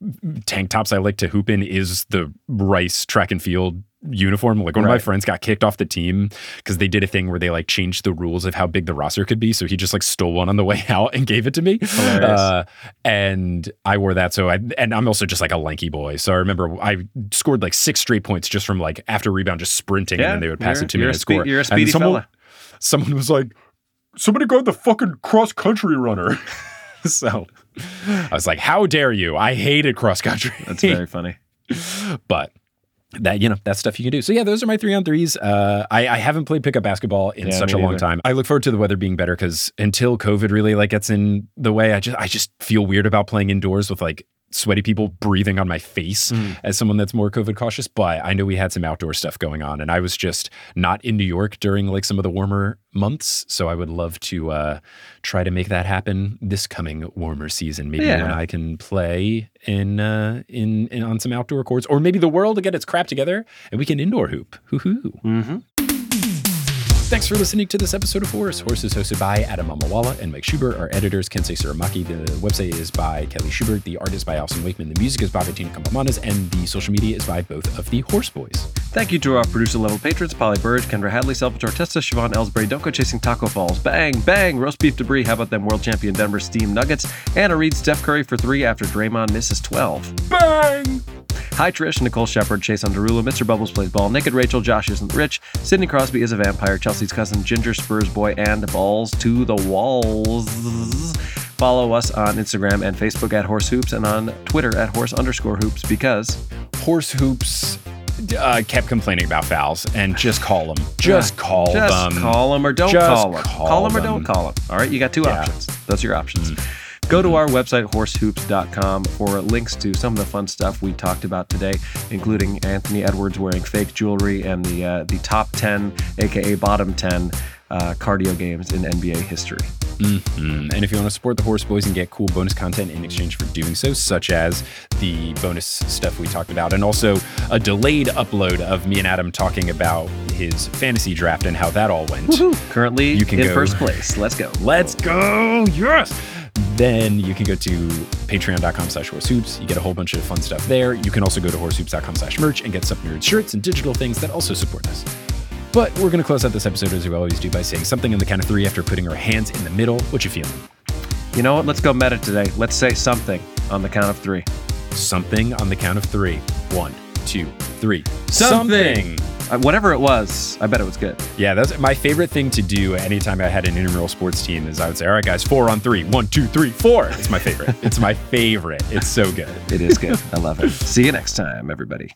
S2: tank tops I like to hoop in is the Rice track and field uniform. Like one of my friends got kicked off the team because they did a thing where they like changed the rules of how big the roster could be. So he just like stole one on the way out and gave it to me. Uh, and I wore that. So I, and I'm also just like a lanky boy. So I remember I scored like six straight points just from like after rebound, just sprinting. and then they would pass it to me and I'd score.
S3: You're a
S2: And someone,
S3: fella.
S2: someone was like, somebody guard the fucking cross country runner. so I was like, how dare you? I hated cross country.
S3: That's very funny.
S2: but that you know that's stuff you can do. So yeah, those are my three on threes. Uh, I, I haven't played pickup basketball in
S3: Yeah,
S2: such a long
S3: neither.
S2: time. I look forward to the weather being better because until COVID really like gets in the way, I just I just feel weird about playing indoors with like sweaty people breathing on my face
S3: Hmm.
S2: as someone that's more COVID cautious. But I know we had some outdoor stuff going on, and I was just not in New York during like some of the warmer months. So I would love to uh, try to make that happen this coming warmer season. Maybe
S3: Yeah.
S2: when I can play in, uh, in in on some outdoor courts, or maybe the world will get its crap together and we can indoor hoop. Hoo hoo.
S3: Mm-hmm.
S2: Thanks for listening to this episode of Horse. Horse is hosted by Adam Mamawala and Mike Schubert. Our editors, Kensei Tsurumaki. The website is by Kelly Schubert. The art is by Allyson Wakeman. The music is by Bettina Campomanes. And the social media is by both of the Horse Boys.
S3: Thank you to our producer level patrons Polly Burge, Kendra Hadley, Salvatore Testa, Siobhan Ellsbury, Don't Go Chasing Taco Falls, Bang, Bang, Roast Beef Debris, How About Them World Champion Denver Steam Nuggets, Anna Reed, Steph Curry for three after Draymond misses 12.
S2: Bang!
S3: Hi Trish, Nicole Shepard, Chase Underula, Mr. Bubbles plays ball, Naked Rachel, Josh isn't rich, Sidney Crosby is a vampire, Chelsea's cousin, Ginger Spurs boy, and balls to the walls. Follow us on Instagram and Facebook at Horse Hoops and on Twitter at Horse underscore Hoops because
S2: Horse Hoops uh, kept complaining about fouls and just call them. Just call
S3: just
S2: them.
S3: call them or don't
S2: Just
S3: call them.
S2: call
S3: Call them or don't call them. All right, you got two
S2: Yeah. Mm.
S3: options. Those are your options. Go to our website, horsehoops.com, for links to some of the fun stuff we talked about today, including Anthony Edwards wearing fake jewelry and the uh, the top 10, aka bottom 10, uh, cardio games in NBA history.
S2: Mm, And if you want to support the Horse Boys and get cool bonus content in exchange for doing so, such as the bonus stuff we talked about, and also a delayed upload of me and Adam talking about his fantasy draft and how that all went.
S3: Currently
S2: You can
S3: in
S2: go-
S3: first place. Let's go.
S2: Let's go! Yes! Then you can go to patreon.com slash horsehoops. You get a whole bunch of fun stuff there. You can also go to horsehoops.com slash merch and get some Nerd shirts and digital things that also support us. But we're going to close out this episode as we always do by saying something on the count of three after putting our hands in the middle. What you feeling?
S3: You know what? Let's go meta today. Let's say something on the count of three.
S2: Something on the count of three. One, two, three.
S3: Something. Uh, Uh, whatever it was, I bet it was good.
S2: Yeah, that's my favorite thing to do anytime I had an intramural sports team is I would say, all right, guys, four on three. One, two, three, four. It's my favorite. it's my favorite. It's so good.
S3: It is good. I love it. See you next time, everybody.